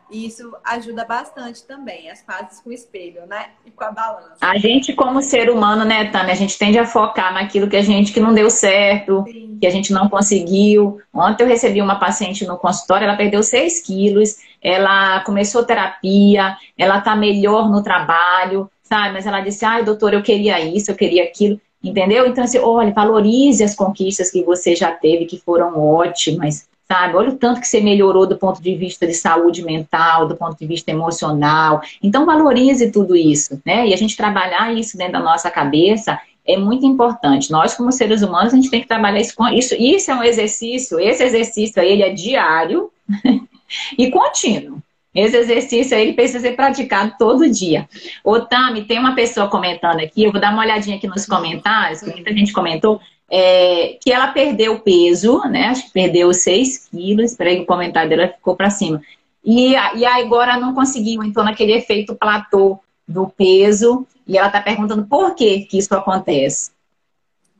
E isso ajuda bastante também, as fases com o espelho, né? E com a balança. A gente, como ser humano, né, Tânia, a gente tende a focar naquilo que a gente que não deu certo, Sim. que a gente não conseguiu. Ontem eu recebi uma paciente no consultório, ela perdeu 6 quilos, ela começou terapia, ela tá melhor no trabalho, sabe? Mas ela disse, ai, doutor, eu queria isso, eu queria aquilo. Entendeu? Então, assim, olha, valorize as conquistas que você já teve, que foram ótimas sabe? Olha o tanto que você melhorou do ponto de vista de saúde mental, do ponto de vista emocional. Então, valorize tudo isso, né? E a gente trabalhar isso dentro da nossa cabeça é muito importante. Nós, como seres humanos, a gente tem que trabalhar isso. Isso, isso é um exercício, esse exercício aí, ele é diário e contínuo. Esse exercício aí, ele precisa ser praticado todo dia. Ô, Tami, tem uma pessoa comentando aqui, eu vou dar uma olhadinha aqui nos comentários, muita gente comentou é, que ela perdeu peso, né? Acho que perdeu 6 quilos, espera aí, o comentário dela ficou para cima. E, e agora não conseguiu, então, naquele efeito platô do peso, e ela está perguntando por que, que isso acontece.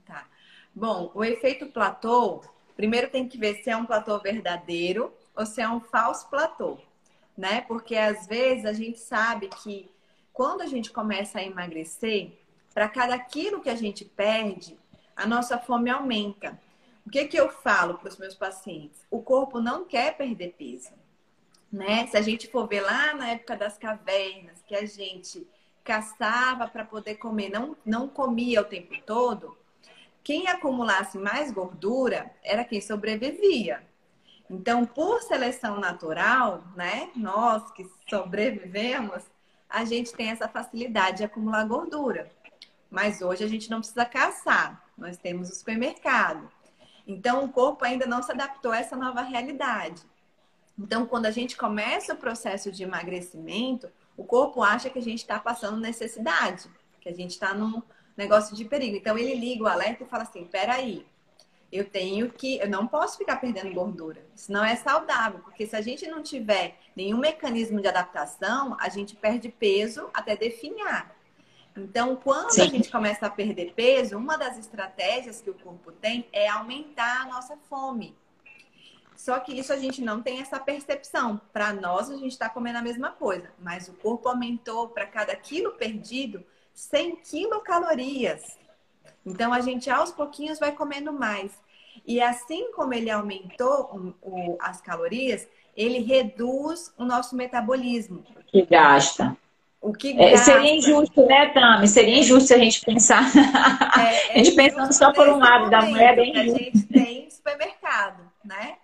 Tá. Bom, o efeito platô, primeiro tem que ver se é um platô verdadeiro ou se é um falso platô, né? Porque às vezes a gente sabe que quando a gente começa a emagrecer, para cada quilo que a gente perde, a nossa fome aumenta. O que, que eu falo para os meus pacientes? O corpo não quer perder peso. Né? Se a gente for ver lá na época das cavernas, que a gente caçava para poder comer, não, não comia o tempo todo, quem acumulasse mais gordura era quem sobrevivia. Então, por seleção natural, né, nós que sobrevivemos, a gente tem essa facilidade de acumular gordura. Mas hoje a gente não precisa caçar nós temos o supermercado. Então, o corpo ainda não se adaptou a essa nova realidade. Então, quando a gente começa o processo de emagrecimento, o corpo acha que a gente está passando necessidade, que a gente está num negócio de perigo. Então, ele liga o alerta e fala assim: peraí, eu tenho que, eu não posso ficar perdendo gordura. Isso não é saudável, porque se a gente não tiver nenhum mecanismo de adaptação, a gente perde peso até definhar. Então, quando Sim. a gente começa a perder peso, uma das estratégias que o corpo tem é aumentar a nossa fome. Só que isso a gente não tem essa percepção. Para nós, a gente está comendo a mesma coisa, mas o corpo aumentou para cada quilo perdido 100 quilocalorias. Então, a gente aos pouquinhos vai comendo mais. E assim como ele aumentou o, o, as calorias, ele reduz o nosso metabolismo. Que gasta. O que é, seria injusto, né, Tami? Seria injusto se a gente pensar. É, a gente é pensando só por um lado da moeda, é. A gente tem supermercado, né?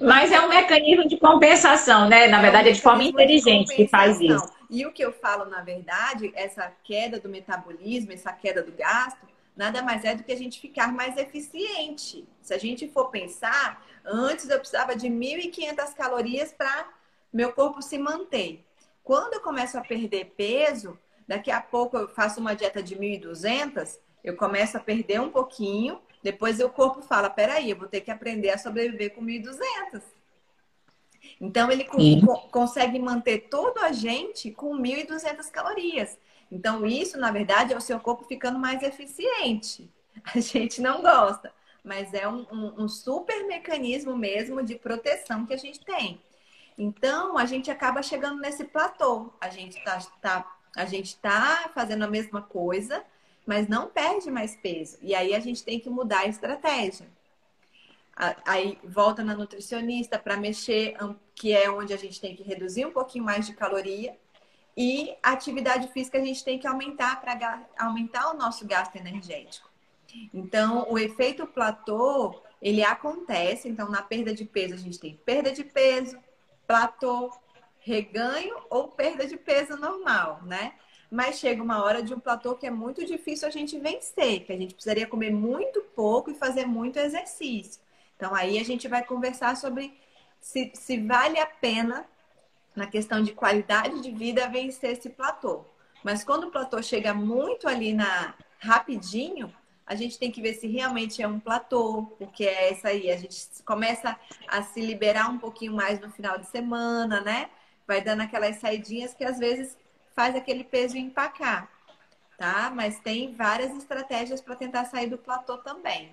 Mas é um mecanismo de compensação, né? Na verdade, é de forma inteligente de que faz isso. E o que eu falo, na verdade, essa queda do metabolismo, essa queda do gasto, nada mais é do que a gente ficar mais eficiente. Se a gente for pensar, antes eu precisava de 1.500 calorias para meu corpo se manter. Quando eu começo a perder peso, daqui a pouco eu faço uma dieta de 1.200, eu começo a perder um pouquinho, depois o corpo fala, peraí, eu vou ter que aprender a sobreviver com 1.200. Então, ele co consegue manter todo a gente com 1.200 calorias. Então, isso, na verdade, é o seu corpo ficando mais eficiente. A gente não gosta, mas é um, um, um super mecanismo mesmo de proteção que a gente tem. Então, a gente acaba chegando nesse platô. A gente está tá, a gente tá fazendo a mesma coisa, mas não perde mais peso. E aí a gente tem que mudar a estratégia. Aí volta na nutricionista para mexer, que é onde a gente tem que reduzir um pouquinho mais de caloria. E a atividade física a gente tem que aumentar para aumentar o nosso gasto energético. Então, o efeito platô, ele acontece. Então, na perda de peso, a gente tem perda de peso, platô, reganho ou perda de peso normal, né? Mas chega uma hora de um platô que é muito difícil a gente vencer, que a gente precisaria comer muito pouco e fazer muito exercício. Então aí a gente vai conversar sobre se, se vale a pena, na questão de qualidade de vida, vencer esse platô. Mas quando o platô chega muito ali na rapidinho, a gente tem que ver se realmente é um platô, porque é essa aí. A gente começa a se liberar um pouquinho mais no final de semana, né? Vai dando aquelas saidinhas que às vezes faz aquele peso empacar, tá? Mas tem várias estratégias para tentar sair do platô também.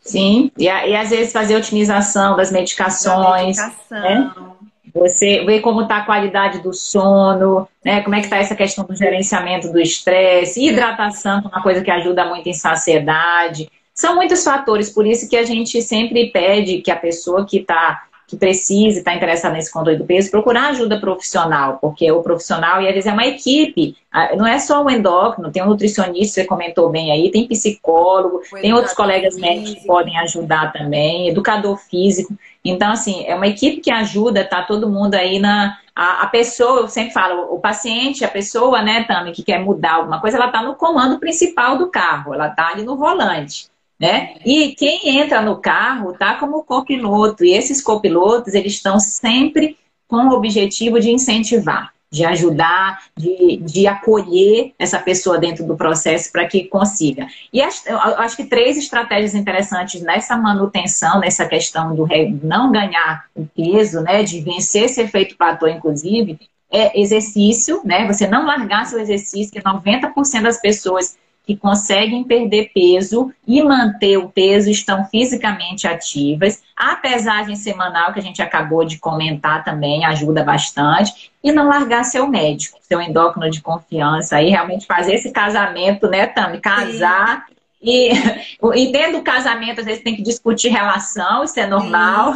Sim, e, e às vezes fazer a utilização das medicações. Da medicação. Né? Você vê como está a qualidade do sono, né? Como é que está essa questão do gerenciamento do estresse, hidratação, é uma coisa que ajuda muito em saciedade. São muitos fatores, por isso que a gente sempre pede que a pessoa que está que precise estar tá interessada nesse controle do peso, procurar ajuda profissional, porque o profissional, e às vezes é uma equipe, não é só o endócrino, tem um nutricionista, você comentou bem aí, tem psicólogo, tem outros colegas médicos que podem ajudar também, educador físico. Então, assim, é uma equipe que ajuda, tá todo mundo aí na. A, a pessoa, eu sempre falo, o paciente, a pessoa, né, Tami, que quer mudar alguma coisa, ela tá no comando principal do carro, ela tá ali no volante. Né? E quem entra no carro tá como copiloto, e esses copilotos eles estão sempre com o objetivo de incentivar, de ajudar, de, de acolher essa pessoa dentro do processo para que consiga. E acho, acho que três estratégias interessantes nessa manutenção, nessa questão do não ganhar o peso, né, de vencer esse efeito platô, inclusive, é exercício, né? Você não largar seu exercício, que 90% das pessoas que conseguem perder peso e manter o peso estão fisicamente ativas. A pesagem semanal, que a gente acabou de comentar também, ajuda bastante. E não largar seu médico, seu endócrino de confiança, aí realmente fazer esse casamento, né, Tami? Casar. E, e dentro do casamento, às vezes tem que discutir relação, isso é normal.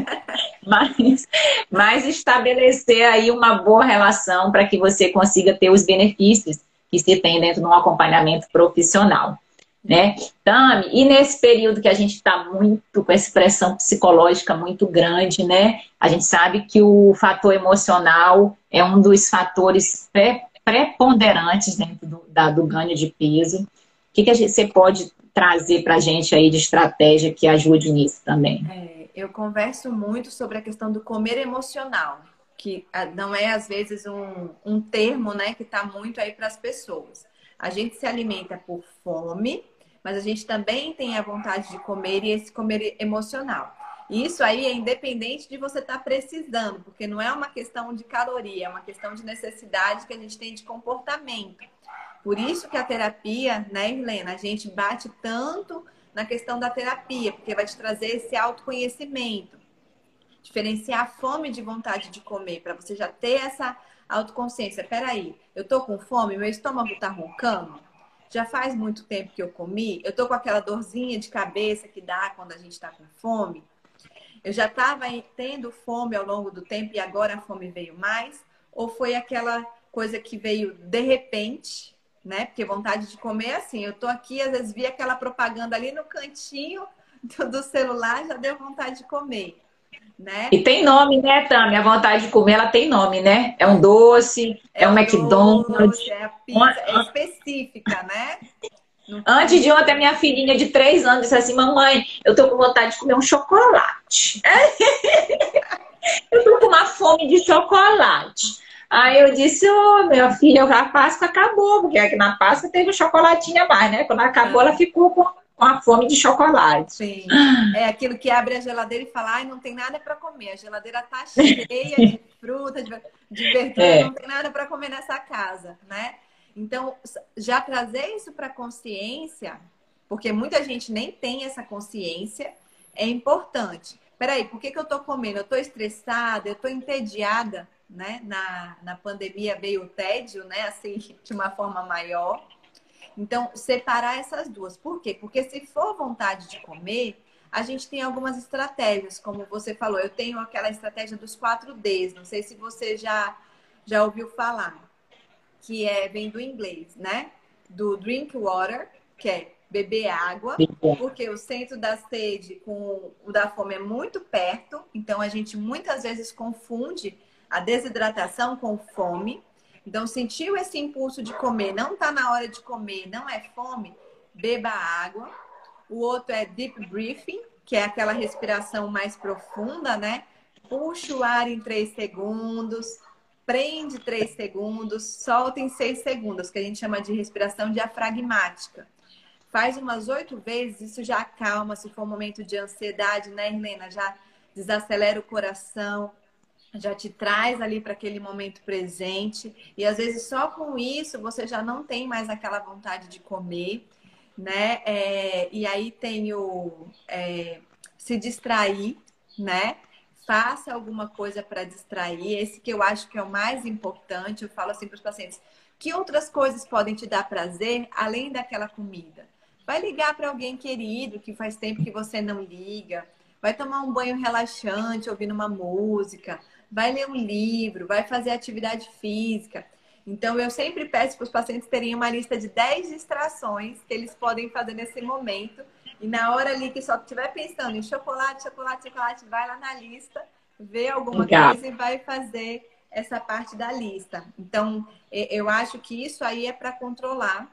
mas, mas estabelecer aí uma boa relação para que você consiga ter os benefícios que se tem dentro de um acompanhamento profissional. Né? Tami, e nesse período que a gente está muito com essa pressão psicológica muito grande, né? A gente sabe que o fator emocional é um dos fatores preponderantes dentro do, da, do ganho de peso. O que, que gente, você pode trazer para a gente aí de estratégia que ajude nisso também? É, eu converso muito sobre a questão do comer emocional que ah, não é às vezes um, um termo né, que está muito aí para as pessoas. A gente se alimenta por fome, mas a gente também tem a vontade de comer e esse comer emocional. Isso aí é independente de você estar tá precisando, porque não é uma questão de caloria, é uma questão de necessidade que a gente tem de comportamento. Por isso que a terapia, né, Helena, a gente bate tanto na questão da terapia, porque vai te trazer esse autoconhecimento diferenciar a fome de vontade de comer, para você já ter essa autoconsciência. Peraí, eu tô com fome, meu estômago tá roncando? Já faz muito tempo que eu comi, eu tô com aquela dorzinha de cabeça que dá quando a gente tá com fome. Eu já estava tendo fome ao longo do tempo e agora a fome veio mais? Ou foi aquela coisa que veio de repente, né? Porque vontade de comer é assim. Eu tô aqui, às vezes vi aquela propaganda ali no cantinho do celular, já deu vontade de comer né? E tem nome, né, Tami? A vontade de comer, ela tem nome, né? É um doce, é, é um McDonald's. Doce, é a pizza, é específica, né? Antes de ontem, a minha filhinha de três anos disse assim, mamãe, eu tô com vontade de comer um chocolate. eu tô com uma fome de chocolate. Aí eu disse, ô, oh, minha filha, a Páscoa acabou, porque aqui na Páscoa teve um chocolatinho a mais, né? Quando acabou, ela ficou com com a fome de chocolate. Sim. É aquilo que abre a geladeira e fala, ai, não tem nada para comer. A geladeira tá cheia de fruta, de, de verdura, é. não tem nada para comer nessa casa, né? Então, já trazer isso para consciência, porque muita gente nem tem essa consciência, é importante. Peraí, por que, que eu tô comendo? Eu tô estressada, eu tô entediada, né? Na, na pandemia veio o tédio, né? Assim, de uma forma maior. Então, separar essas duas. Por quê? Porque se for vontade de comer, a gente tem algumas estratégias, como você falou. Eu tenho aquela estratégia dos 4 Ds, não sei se você já, já ouviu falar, que é, vem do inglês, né? Do drink water, que é beber água, porque o centro da sede com o da fome é muito perto, então a gente muitas vezes confunde a desidratação com fome. Então, sentiu esse impulso de comer, não está na hora de comer, não é fome, beba água. O outro é deep breathing, que é aquela respiração mais profunda, né? Puxa o ar em 3 segundos, prende 3 segundos, solta em 6 segundos, que a gente chama de respiração diafragmática. Faz umas oito vezes, isso já acalma, se for um momento de ansiedade, né, Helena? Já desacelera o coração, já te traz ali para aquele momento presente. E às vezes só com isso você já não tem mais aquela vontade de comer, né? É, e aí tem o é, se distrair, né? faça alguma coisa para distrair. Esse que eu acho que é o mais importante. Eu falo assim para os pacientes: que outras coisas podem te dar prazer além daquela comida? Vai ligar para alguém querido que faz tempo que você não liga. Vai tomar um banho relaxante ouvindo uma música. Vai ler um livro. Vai fazer atividade física. Então, eu sempre peço para os pacientes terem uma lista de 10 distrações que eles podem fazer nesse momento. E na hora ali que só estiver pensando em chocolate, chocolate, chocolate, vai lá na lista, vê alguma Legal. coisa e vai fazer essa parte da lista. Então, eu acho que isso aí é para controlar.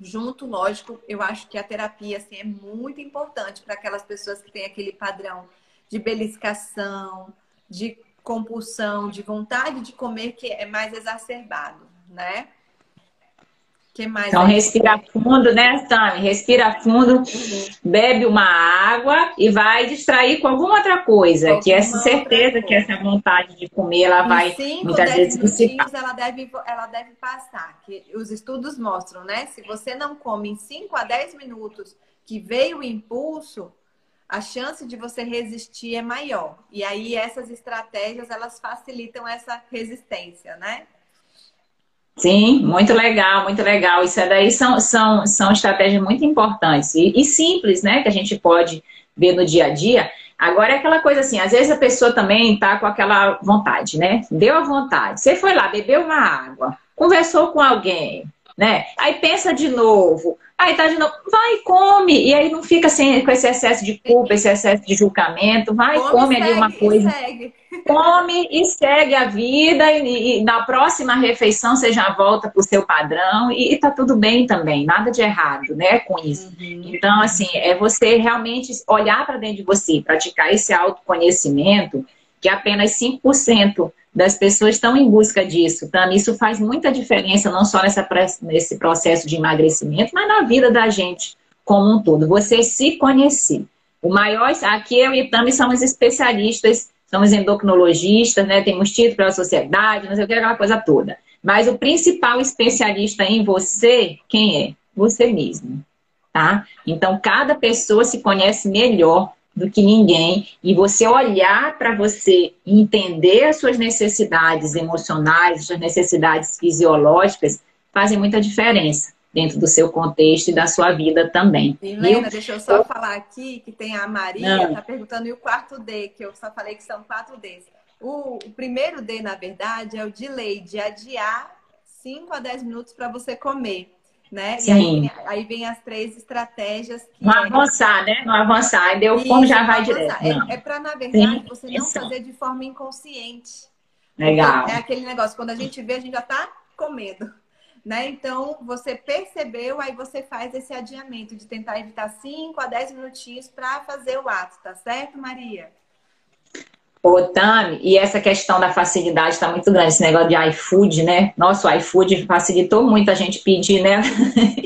Junto, lógico, eu acho que a terapia assim, é muito importante para aquelas pessoas que têm aquele padrão de beliscação, de compulsão, de vontade de comer que é mais exacerbado, né? Que mais então, respira fundo, né, Sami? Respira fundo, bebe uma água e vai distrair com alguma outra coisa. Alguma que essa certeza que essa vontade de comer, ela em vai cinco, muitas vezes dissipar. ela deve, ela deve passar. Que os estudos mostram, né? Se você não come em 5 a 10 minutos que veio o impulso, a chance de você resistir é maior. E aí essas estratégias elas facilitam essa resistência, né? Sim, muito legal, muito legal. Isso daí são, são, são estratégias muito importantes e, e simples, né? Que a gente pode ver no dia a dia. Agora é aquela coisa assim, às vezes a pessoa também tá com aquela vontade, né? Deu a vontade. Você foi lá, bebeu uma água, conversou com alguém, né? Aí pensa de novo. Aí tá de novo, vai come. E aí não fica sem, com esse excesso de culpa, esse excesso de julgamento. Vai, come, come ali uma coisa. Come e segue a vida. E, e, na próxima refeição você já volta pro seu padrão. E, e tá tudo bem também. Nada de errado, né, com isso. Uhum. Então, assim, é você realmente olhar para dentro de você, praticar esse autoconhecimento, que apenas 5% das pessoas estão em busca disso. Então, isso faz muita diferença, não só nessa, nesse processo de emagrecimento, mas na vida da gente como um todo. Você se conhecer. O maior, aqui eu e Tami somos especialistas, somos endocrinologistas, né? Temos título pela sociedade, não sei o que, aquela coisa toda. Mas o principal especialista em você, quem é? Você mesmo, tá? Então, cada pessoa se conhece melhor do que ninguém e você olhar para você entender as suas necessidades emocionais, suas necessidades fisiológicas, fazem muita diferença dentro do seu contexto e da sua vida também. Helena, deixa eu só eu... falar aqui que tem a Maria, está perguntando e o quarto D, que eu só falei que são quatro Ds. O, o primeiro D, na verdade, é o delay, de adiar 5 a 10 minutos para você comer né? Sim. E aí, aí vem as três estratégias. Que não é... avançar, né? Não avançar. Deu como já vai direto. É, é para, na verdade, Sim. você não fazer de forma inconsciente. Legal. É aquele negócio, quando a gente vê, a gente já está comendo. Né? Então, você percebeu, aí você faz esse adiamento de tentar evitar 5 a 10 minutinhos para fazer o ato, tá certo, Maria? Ô, Tami, e essa questão da facilidade está muito grande, esse negócio de iFood, né? Nossa, o iFood facilitou muito a gente pedir, né?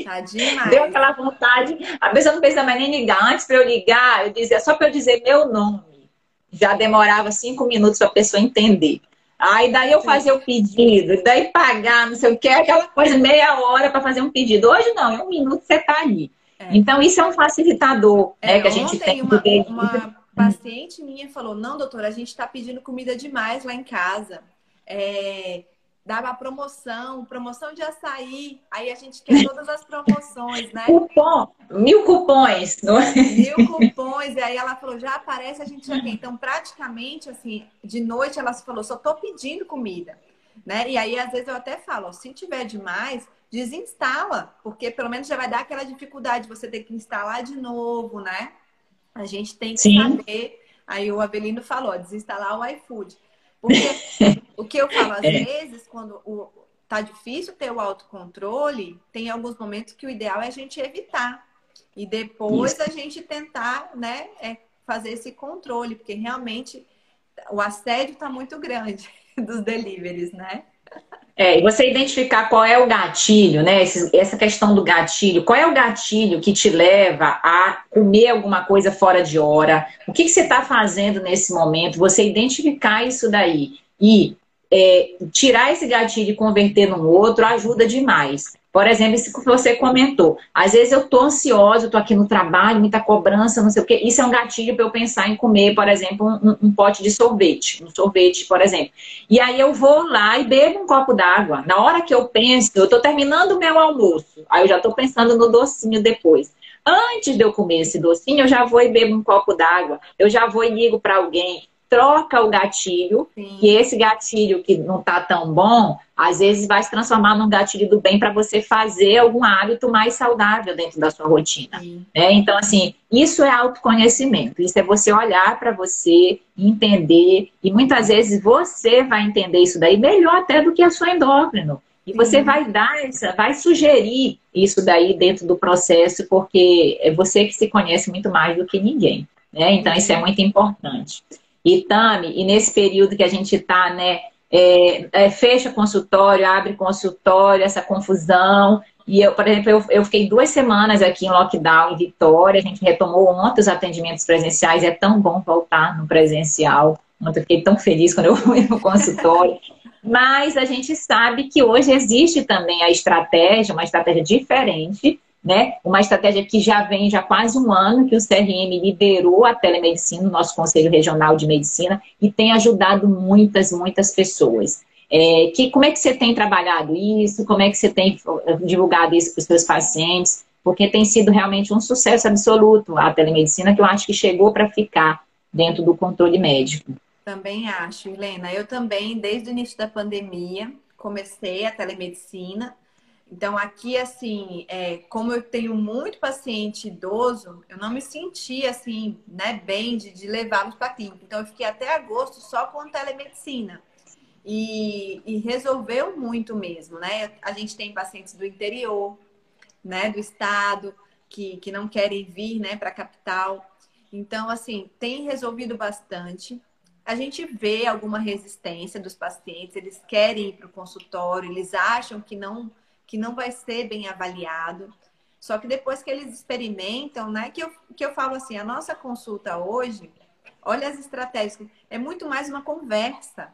Tá demais. Deu aquela vontade. A pessoa não precisa mais nem ligar. Antes para eu ligar, eu dizia só para eu dizer meu nome. Já demorava cinco minutos para a pessoa entender. Aí daí eu fazia o pedido, daí pagar, não sei o que, aquela coisa, meia hora para fazer um pedido. Hoje não, em um minuto você está ali. É. Então, isso é um facilitador é, né, que a gente tem. Uma, uma paciente minha falou: Não, doutora, a gente está pedindo comida demais lá em casa. É, dava promoção, promoção de açaí. Aí a gente quer todas as promoções, né? Cupom, mil cupons. Não é? Mil cupons. E aí ela falou, já aparece, a gente já tem. Então, praticamente, assim, de noite ela falou, só tô pedindo comida. Né? E aí, às vezes, eu até falo, se tiver demais, desinstala, porque pelo menos já vai dar aquela dificuldade de você ter que instalar de novo, né? A gente tem que Sim. saber. Aí o Avelino falou, desinstalar o iFood. Porque o que eu falo, às é. vezes, quando o, tá difícil ter o autocontrole, tem alguns momentos que o ideal é a gente evitar. E depois Isso. a gente tentar, né, é fazer esse controle, porque realmente o assédio está muito grande dos deliveries, né? É, e você identificar qual é o gatilho, né? essa questão do gatilho. Qual é o gatilho que te leva a comer alguma coisa fora de hora? O que, que você está fazendo nesse momento? Você identificar isso daí. E é, tirar esse gatilho e converter num outro ajuda demais. Por exemplo, isso que você comentou. Às vezes eu tô ansiosa, eu tô aqui no trabalho, muita cobrança, não sei o quê. Isso é um gatilho para eu pensar em comer, por exemplo, um, um, pote de sorvete. Um sorvete, por exemplo. E aí eu vou lá e bebo um copo d'água. Na hora que eu penso, eu tô terminando o meu almoço. Aí eu já tô pensando no docinho depois. Antes de eu comer esse docinho, eu já vou e bebo um copo d'água. Eu já vou e ligo para alguém troca o gatilho, Sim. e esse gatilho que não tá tão bom, às vezes vai se transformar num gatilho do bem para você fazer algum hábito mais saudável dentro da sua rotina. Né? Então, assim, isso é autoconhecimento, isso é você olhar para você, entender, e muitas vezes você vai entender isso daí melhor até do que a sua endócrino. E você vai dar essa, vai sugerir isso daí dentro do processo, porque é você que se conhece muito mais do que ninguém. Né? Então, isso é muito importante. E Tami, e nesse período que a gente está, né, é, é, fecha consultório, abre consultório, essa confusão. E eu, por exemplo, eu, eu, fiquei duas semanas aqui em lockdown em Vitória, a gente retomou ontem os atendimentos presenciais, é tão bom voltar no presencial. Ontem eu fiquei tão feliz quando eu fui no consultório. Mas a gente sabe que hoje existe também a estratégia, uma estratégia diferente, né? Uma estratégia que já vem já quase um ano que o CRM liberou a telemedicina, o nosso Conselho Regional de Medicina, e tem ajudado muitas, muitas pessoas. É, que, como é que você tem trabalhado isso? Como é que você tem divulgado isso para os seus pacientes? Porque tem sido realmente um sucesso absoluto a telemedicina, que eu acho que chegou para ficar dentro do controle médico. Também acho, Helena. Eu também, desde o início da pandemia, comecei a telemedicina então, aqui, assim, é, como eu tenho muito paciente idoso, eu não me senti, assim, né, bem de, de levá-los para a clínica. Então, eu fiquei até agosto só com telemedicina. E, e, resolveu muito mesmo, né? A gente tem pacientes do interior, né, do estado, que, que não querem vir, né, para a capital. Então, assim, tem resolvido bastante. A gente vê alguma resistência dos pacientes, eles querem ir para o consultório, eles acham que não que não vai ser bem avaliado. Só que depois que eles experimentam, né, que eu, que eu falo assim, a nossa consulta hoje, olha as estratégias, é muito mais uma conversa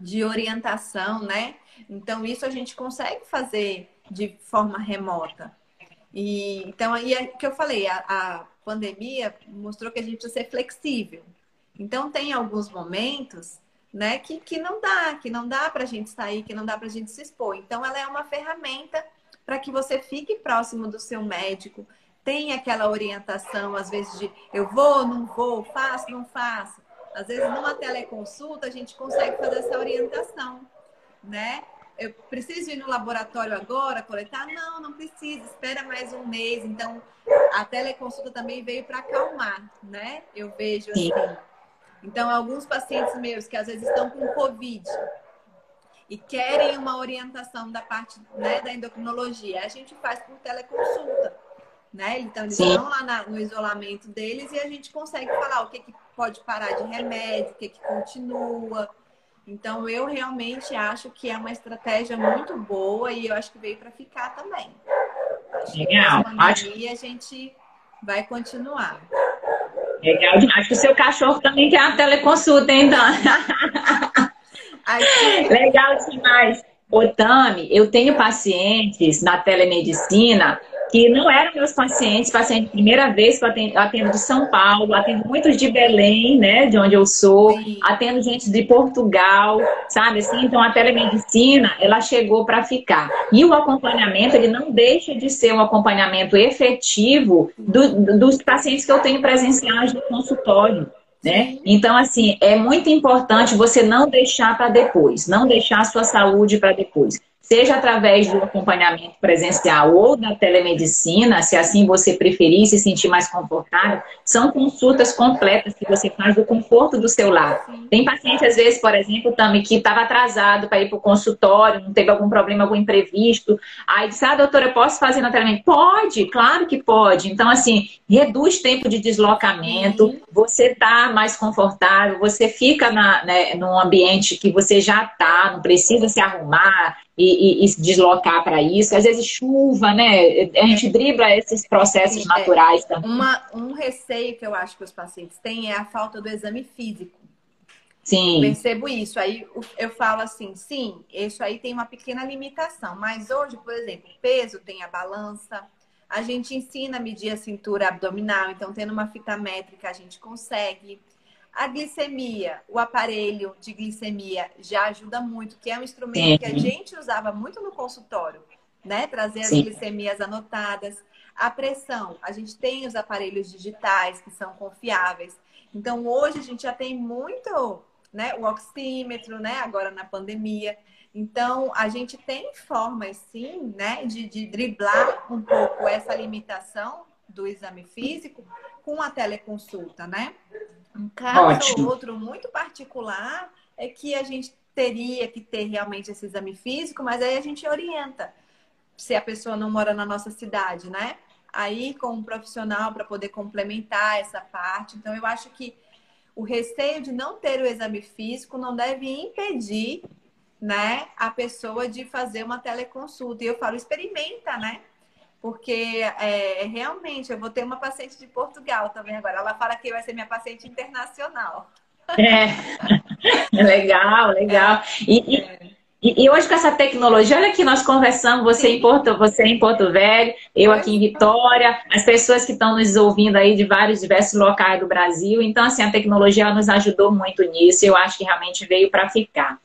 de orientação, né? Então, isso a gente consegue fazer de forma remota. E, então, aí é que eu falei, a, a pandemia mostrou que a gente precisa ser flexível. Então, tem alguns momentos né? Que, que não dá, que não dá para a gente sair, que não dá para a gente se expor. Então, ela é uma ferramenta para que você fique próximo do seu médico, tenha aquela orientação, às vezes, de eu vou, não vou, faço, não faço. Às vezes, numa teleconsulta, a gente consegue fazer essa orientação, né? Eu preciso ir no laboratório agora, coletar? Não, não precisa, espera mais um mês. Então, a teleconsulta também veio para acalmar, né? Eu vejo assim. Então, alguns pacientes meus que às vezes estão com Covid e querem uma orientação da parte né, da endocrinologia, a gente faz por teleconsulta. Né? Então, eles Sim. estão lá na, no isolamento deles e a gente consegue falar o que, que pode parar de remédio, o que, que continua. Então, eu realmente acho que é uma estratégia muito boa e eu acho que veio para ficar também. Acho Legal. Que a gente vai continuar. Legal demais. Que o seu cachorro também quer uma teleconsulta, então. Legal demais. Ô, Tami, eu tenho pacientes na telemedicina que não eram meus pacientes, paciente primeira vez que eu atendo, eu atendo de São Paulo, atendo muitos de Belém, né, de onde eu sou, Sim. atendo gente de Portugal, sabe assim? Então a telemedicina, ela chegou para ficar. E o acompanhamento, ele não deixa de ser um acompanhamento efetivo do, dos pacientes que eu tenho presenciais no consultório. Né? Então, assim, é muito importante você não deixar para depois, não deixar a sua saúde para depois seja através do acompanhamento presencial ou da telemedicina, se assim você preferir se sentir mais confortável, são consultas completas que você faz do conforto do seu lar. Tem paciente, às vezes, por exemplo, também que estava atrasado para ir para o consultório, não teve algum problema, algum imprevisto. Aí disse, ah, doutora, eu posso fazer na telemedicina? Pode, claro que pode. Então, assim, reduz tempo de deslocamento, uhum. você está mais confortável, você fica na, né, num ambiente que você já está, não precisa se arrumar, e, e, e se deslocar para isso. Às vezes chuva, né? A gente dribla esses processos é. naturais é. também. Uma, um receio que eu acho que os pacientes têm é a falta do exame físico. Sim. Percebo isso. Aí eu falo assim, sim, isso aí tem uma pequena limitação. Mas hoje, por exemplo, peso tem a balança. A gente ensina a medir a cintura abdominal, então tendo uma fita métrica a gente consegue. A glicemia, o aparelho de glicemia já ajuda muito, que é um instrumento sim. que a gente usava muito no consultório, né? Trazer as sim. glicemias anotadas. A pressão, a gente tem os aparelhos digitais que são confiáveis. Então hoje a gente já tem muito né? O oxímetro, né? Agora na pandemia. Então, a gente tem formas, sim, né, de, de driblar um pouco essa limitação do exame físico com a teleconsulta, né? Um caso Ótimo. ou outro muito particular é que a gente teria que ter realmente esse exame físico, mas aí a gente orienta se a pessoa não mora na nossa cidade, né? Aí com um profissional para poder complementar essa parte. Então, eu acho que o receio de não ter o exame físico não deve impedir né, a pessoa de fazer uma teleconsulta. E eu falo, experimenta, né? Porque é, realmente eu vou ter uma paciente de Portugal também agora. Ela fala que vai ser minha paciente internacional. É, legal, legal. E, é. E, e, hoje com essa tecnologia, olha aqui, nós conversamos, você em Porto, você em Porto Velho, eu aqui em Vitória, as pessoas que estão nos ouvindo aí de vários diversos locais do Brasil. Então, assim, a tecnologia nos ajudou muito nisso. Eu acho que realmente veio para ficar.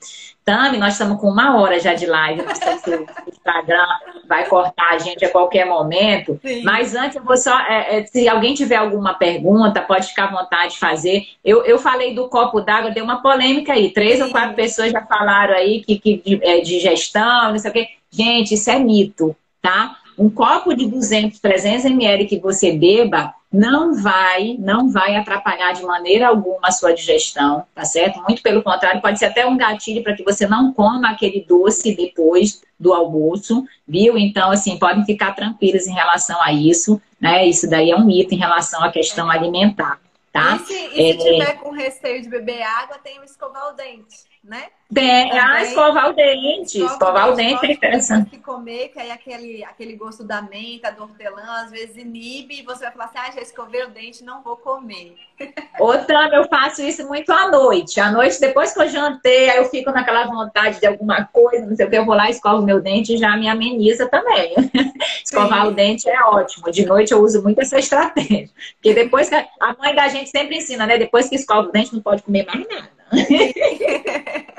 Tami, nós estamos com uma hora já de live. Não sei se o Instagram vai cortar a gente a qualquer momento. Sim. Mas antes, eu vou só. É, é, se alguém tiver alguma pergunta, pode ficar à vontade de fazer. Eu, eu falei do copo d'água, deu uma polêmica aí. Três Sim. ou quatro pessoas já falaram aí que, que de, é, de gestão, não sei o quê. Gente, isso é mito, tá? Um copo de 200, 300 ml que você beba não vai, não vai atrapalhar de maneira alguma a sua digestão, tá certo? Muito pelo contrário, pode ser até um gatilho para que você não coma aquele doce depois do almoço, viu? Então, assim, podem ficar tranquilos em relação a isso, né? Isso daí é um mito em relação à questão alimentar, tá? E se, e se é... tiver com receio de beber água, tem o escovar o dente né? Tem, ah, escovar o dente. Escovar o dente é interessante. que comer, que aí aquele, aquele gosto da menta, do hortelã, às vezes inibe e você vai falar assim, ah, já escovei o dente, não vou comer. Outra, eu faço isso muito à noite. À noite, depois que eu jantei, aí eu fico naquela vontade de alguma coisa, não sei o que, eu vou lá, escovo meu dente e já me ameniza também. Escovar Sim. o dente é ótimo. De noite eu uso muito essa estratégia. Porque depois que... A mãe da gente sempre ensina, né? Depois que escova o dente, não pode comer mais nada.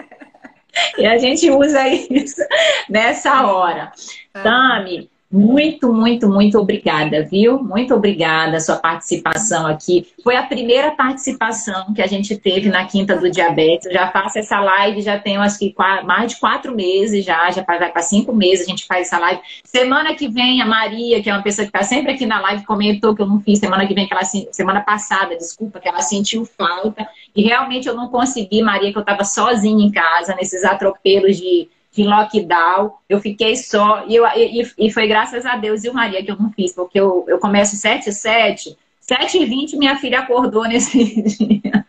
e a gente usa isso nessa hora. É. Tami, muito, muito, muito obrigada, viu? Muito obrigada a sua participação aqui. Foi a primeira participação que a gente teve na Quinta do Diabetes. Eu já faço essa live, já tenho acho que mais de quatro meses já, já vai para cinco meses a gente faz essa live. Semana que vem, a Maria, que é uma pessoa que está sempre aqui na live, comentou que eu não fiz semana que vem, que ela, semana passada, desculpa, que ela sentiu falta. E realmente eu não consegui, Maria, que eu estava sozinha em casa, nesses atropelos de de lockdown, eu fiquei só, e, eu, e, e, foi graças a Deus e o Maria que eu não fiz, porque eu, eu começo 7 7 7 e 20 minha filha acordou nesse dia.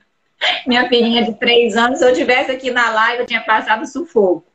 Minha filhinha de 3 anos, se eu tivesse aqui na live, eu tinha passado sufoco.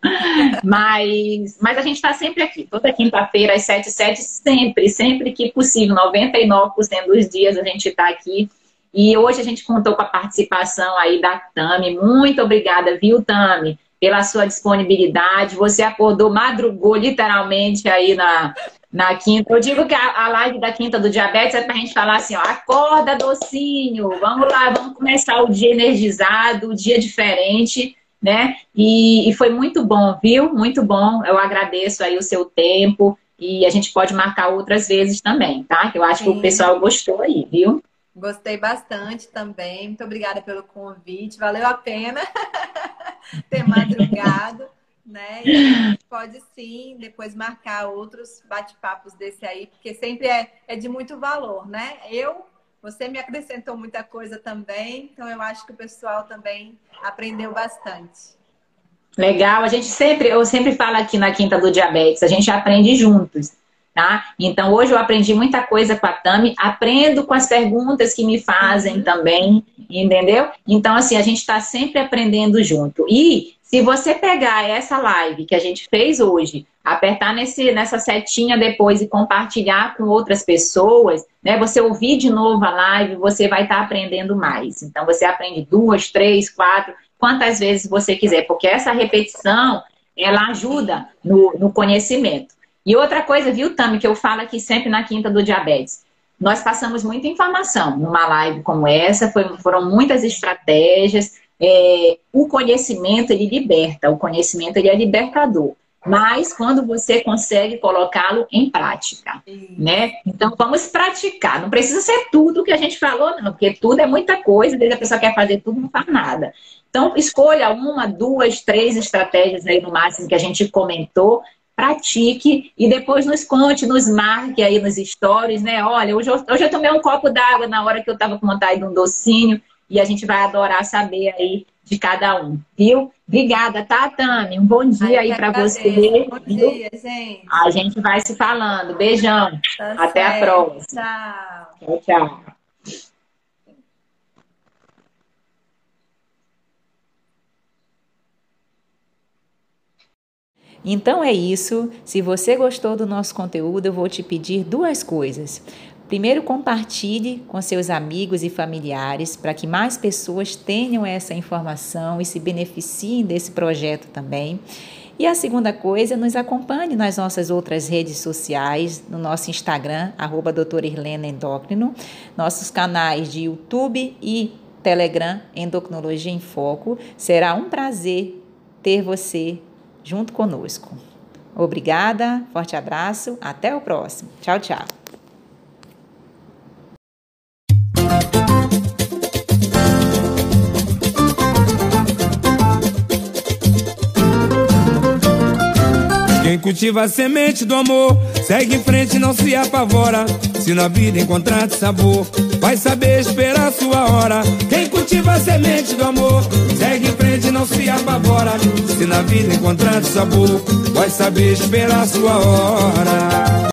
Mas, mas a gente está sempre aqui, toda quinta-feira, às 7 7 sempre, sempre que possível, 99% dos dias a gente está aqui. E hoje a gente contou com a participação aí da Tami. Muito obrigada, viu, Tami? Pela sua disponibilidade. Você acordou, madrugou literalmente aí na, na quinta. Eu digo que a, a live da quinta do diabetes é para a gente falar assim: ó, acorda, docinho, vamos lá, vamos começar o dia energizado, o dia diferente, né? E, e foi muito bom, viu? Muito bom. Eu agradeço aí o seu tempo e a gente pode marcar outras vezes também, tá? Eu acho Sim. que o pessoal gostou aí, viu? Gostei bastante também. Muito obrigada pelo convite. Valeu a pena ter madrugado, né? E pode sim depois marcar outros bate-papos desse aí, porque sempre é, é de muito valor, né? Eu, você me acrescentou muita coisa também, então eu acho que o pessoal também aprendeu bastante. Legal, a gente sempre, eu sempre falo aqui na Quinta do Diabetes, a gente aprende juntos tá? Então, hoje eu aprendi muita coisa com a Tami, aprendo com as perguntas que me fazem uhum. também, entendeu? Então, assim, a gente está sempre aprendendo junto. E se você pegar essa live que a gente fez hoje, apertar nesse, nessa setinha depois e compartilhar com outras pessoas, né? Você ouvir de novo a live, você vai estar tá aprendendo mais. Então, você aprende duas, três, quatro, quantas vezes você quiser, porque essa repetição, ela ajuda no, no conhecimento. E outra coisa, viu, Tami, que eu falo aqui sempre na Quinta do Diabetes. Nós passamos muita informação numa live como essa, foi, foram muitas estratégias. É, o conhecimento, ele liberta, o conhecimento, ele é libertador mas quando você consegue colocá-lo em prática, né? Então vamos praticar. Não precisa ser tudo que a gente falou, não, porque tudo é muita coisa. Desde a pessoa quer fazer tudo, não faz nada. Então escolha uma, duas, três estratégias aí no máximo que a gente comentou. Pratique e depois nos conte, nos marque aí nos stories, né? Olha, hoje eu, hoje eu tomei um copo d'água na hora que eu estava com vontade de um docinho e a gente vai adorar saber aí de cada um, viu? Obrigada, tá, Tami? Um bom dia Ai, aí para você. Bom viu? dia, gente. A gente vai se falando. Beijão. Tá Até certo. a próxima. Tchau. Tchau, tchau. Então é isso. Se você gostou do nosso conteúdo, eu vou te pedir duas coisas. Primeiro, compartilhe com seus amigos e familiares para que mais pessoas tenham essa informação e se beneficiem desse projeto também. E a segunda coisa, nos acompanhe nas nossas outras redes sociais, no nosso Instagram, arroba Irlena Endócrino, nossos canais de YouTube e Telegram, Endocrinologia em Foco. Será um prazer ter você junto conosco. Obrigada, forte abraço, até o próximo. Tchau, tchau. Quem cultiva a semente do amor, segue em frente, não se apavora. Se na vida encontrar sabor, vai saber esperar sua hora. Quem cultiva a semente do amor, segue em frente, não se apavora. Se na vida encontrar sabor, vai saber esperar sua hora.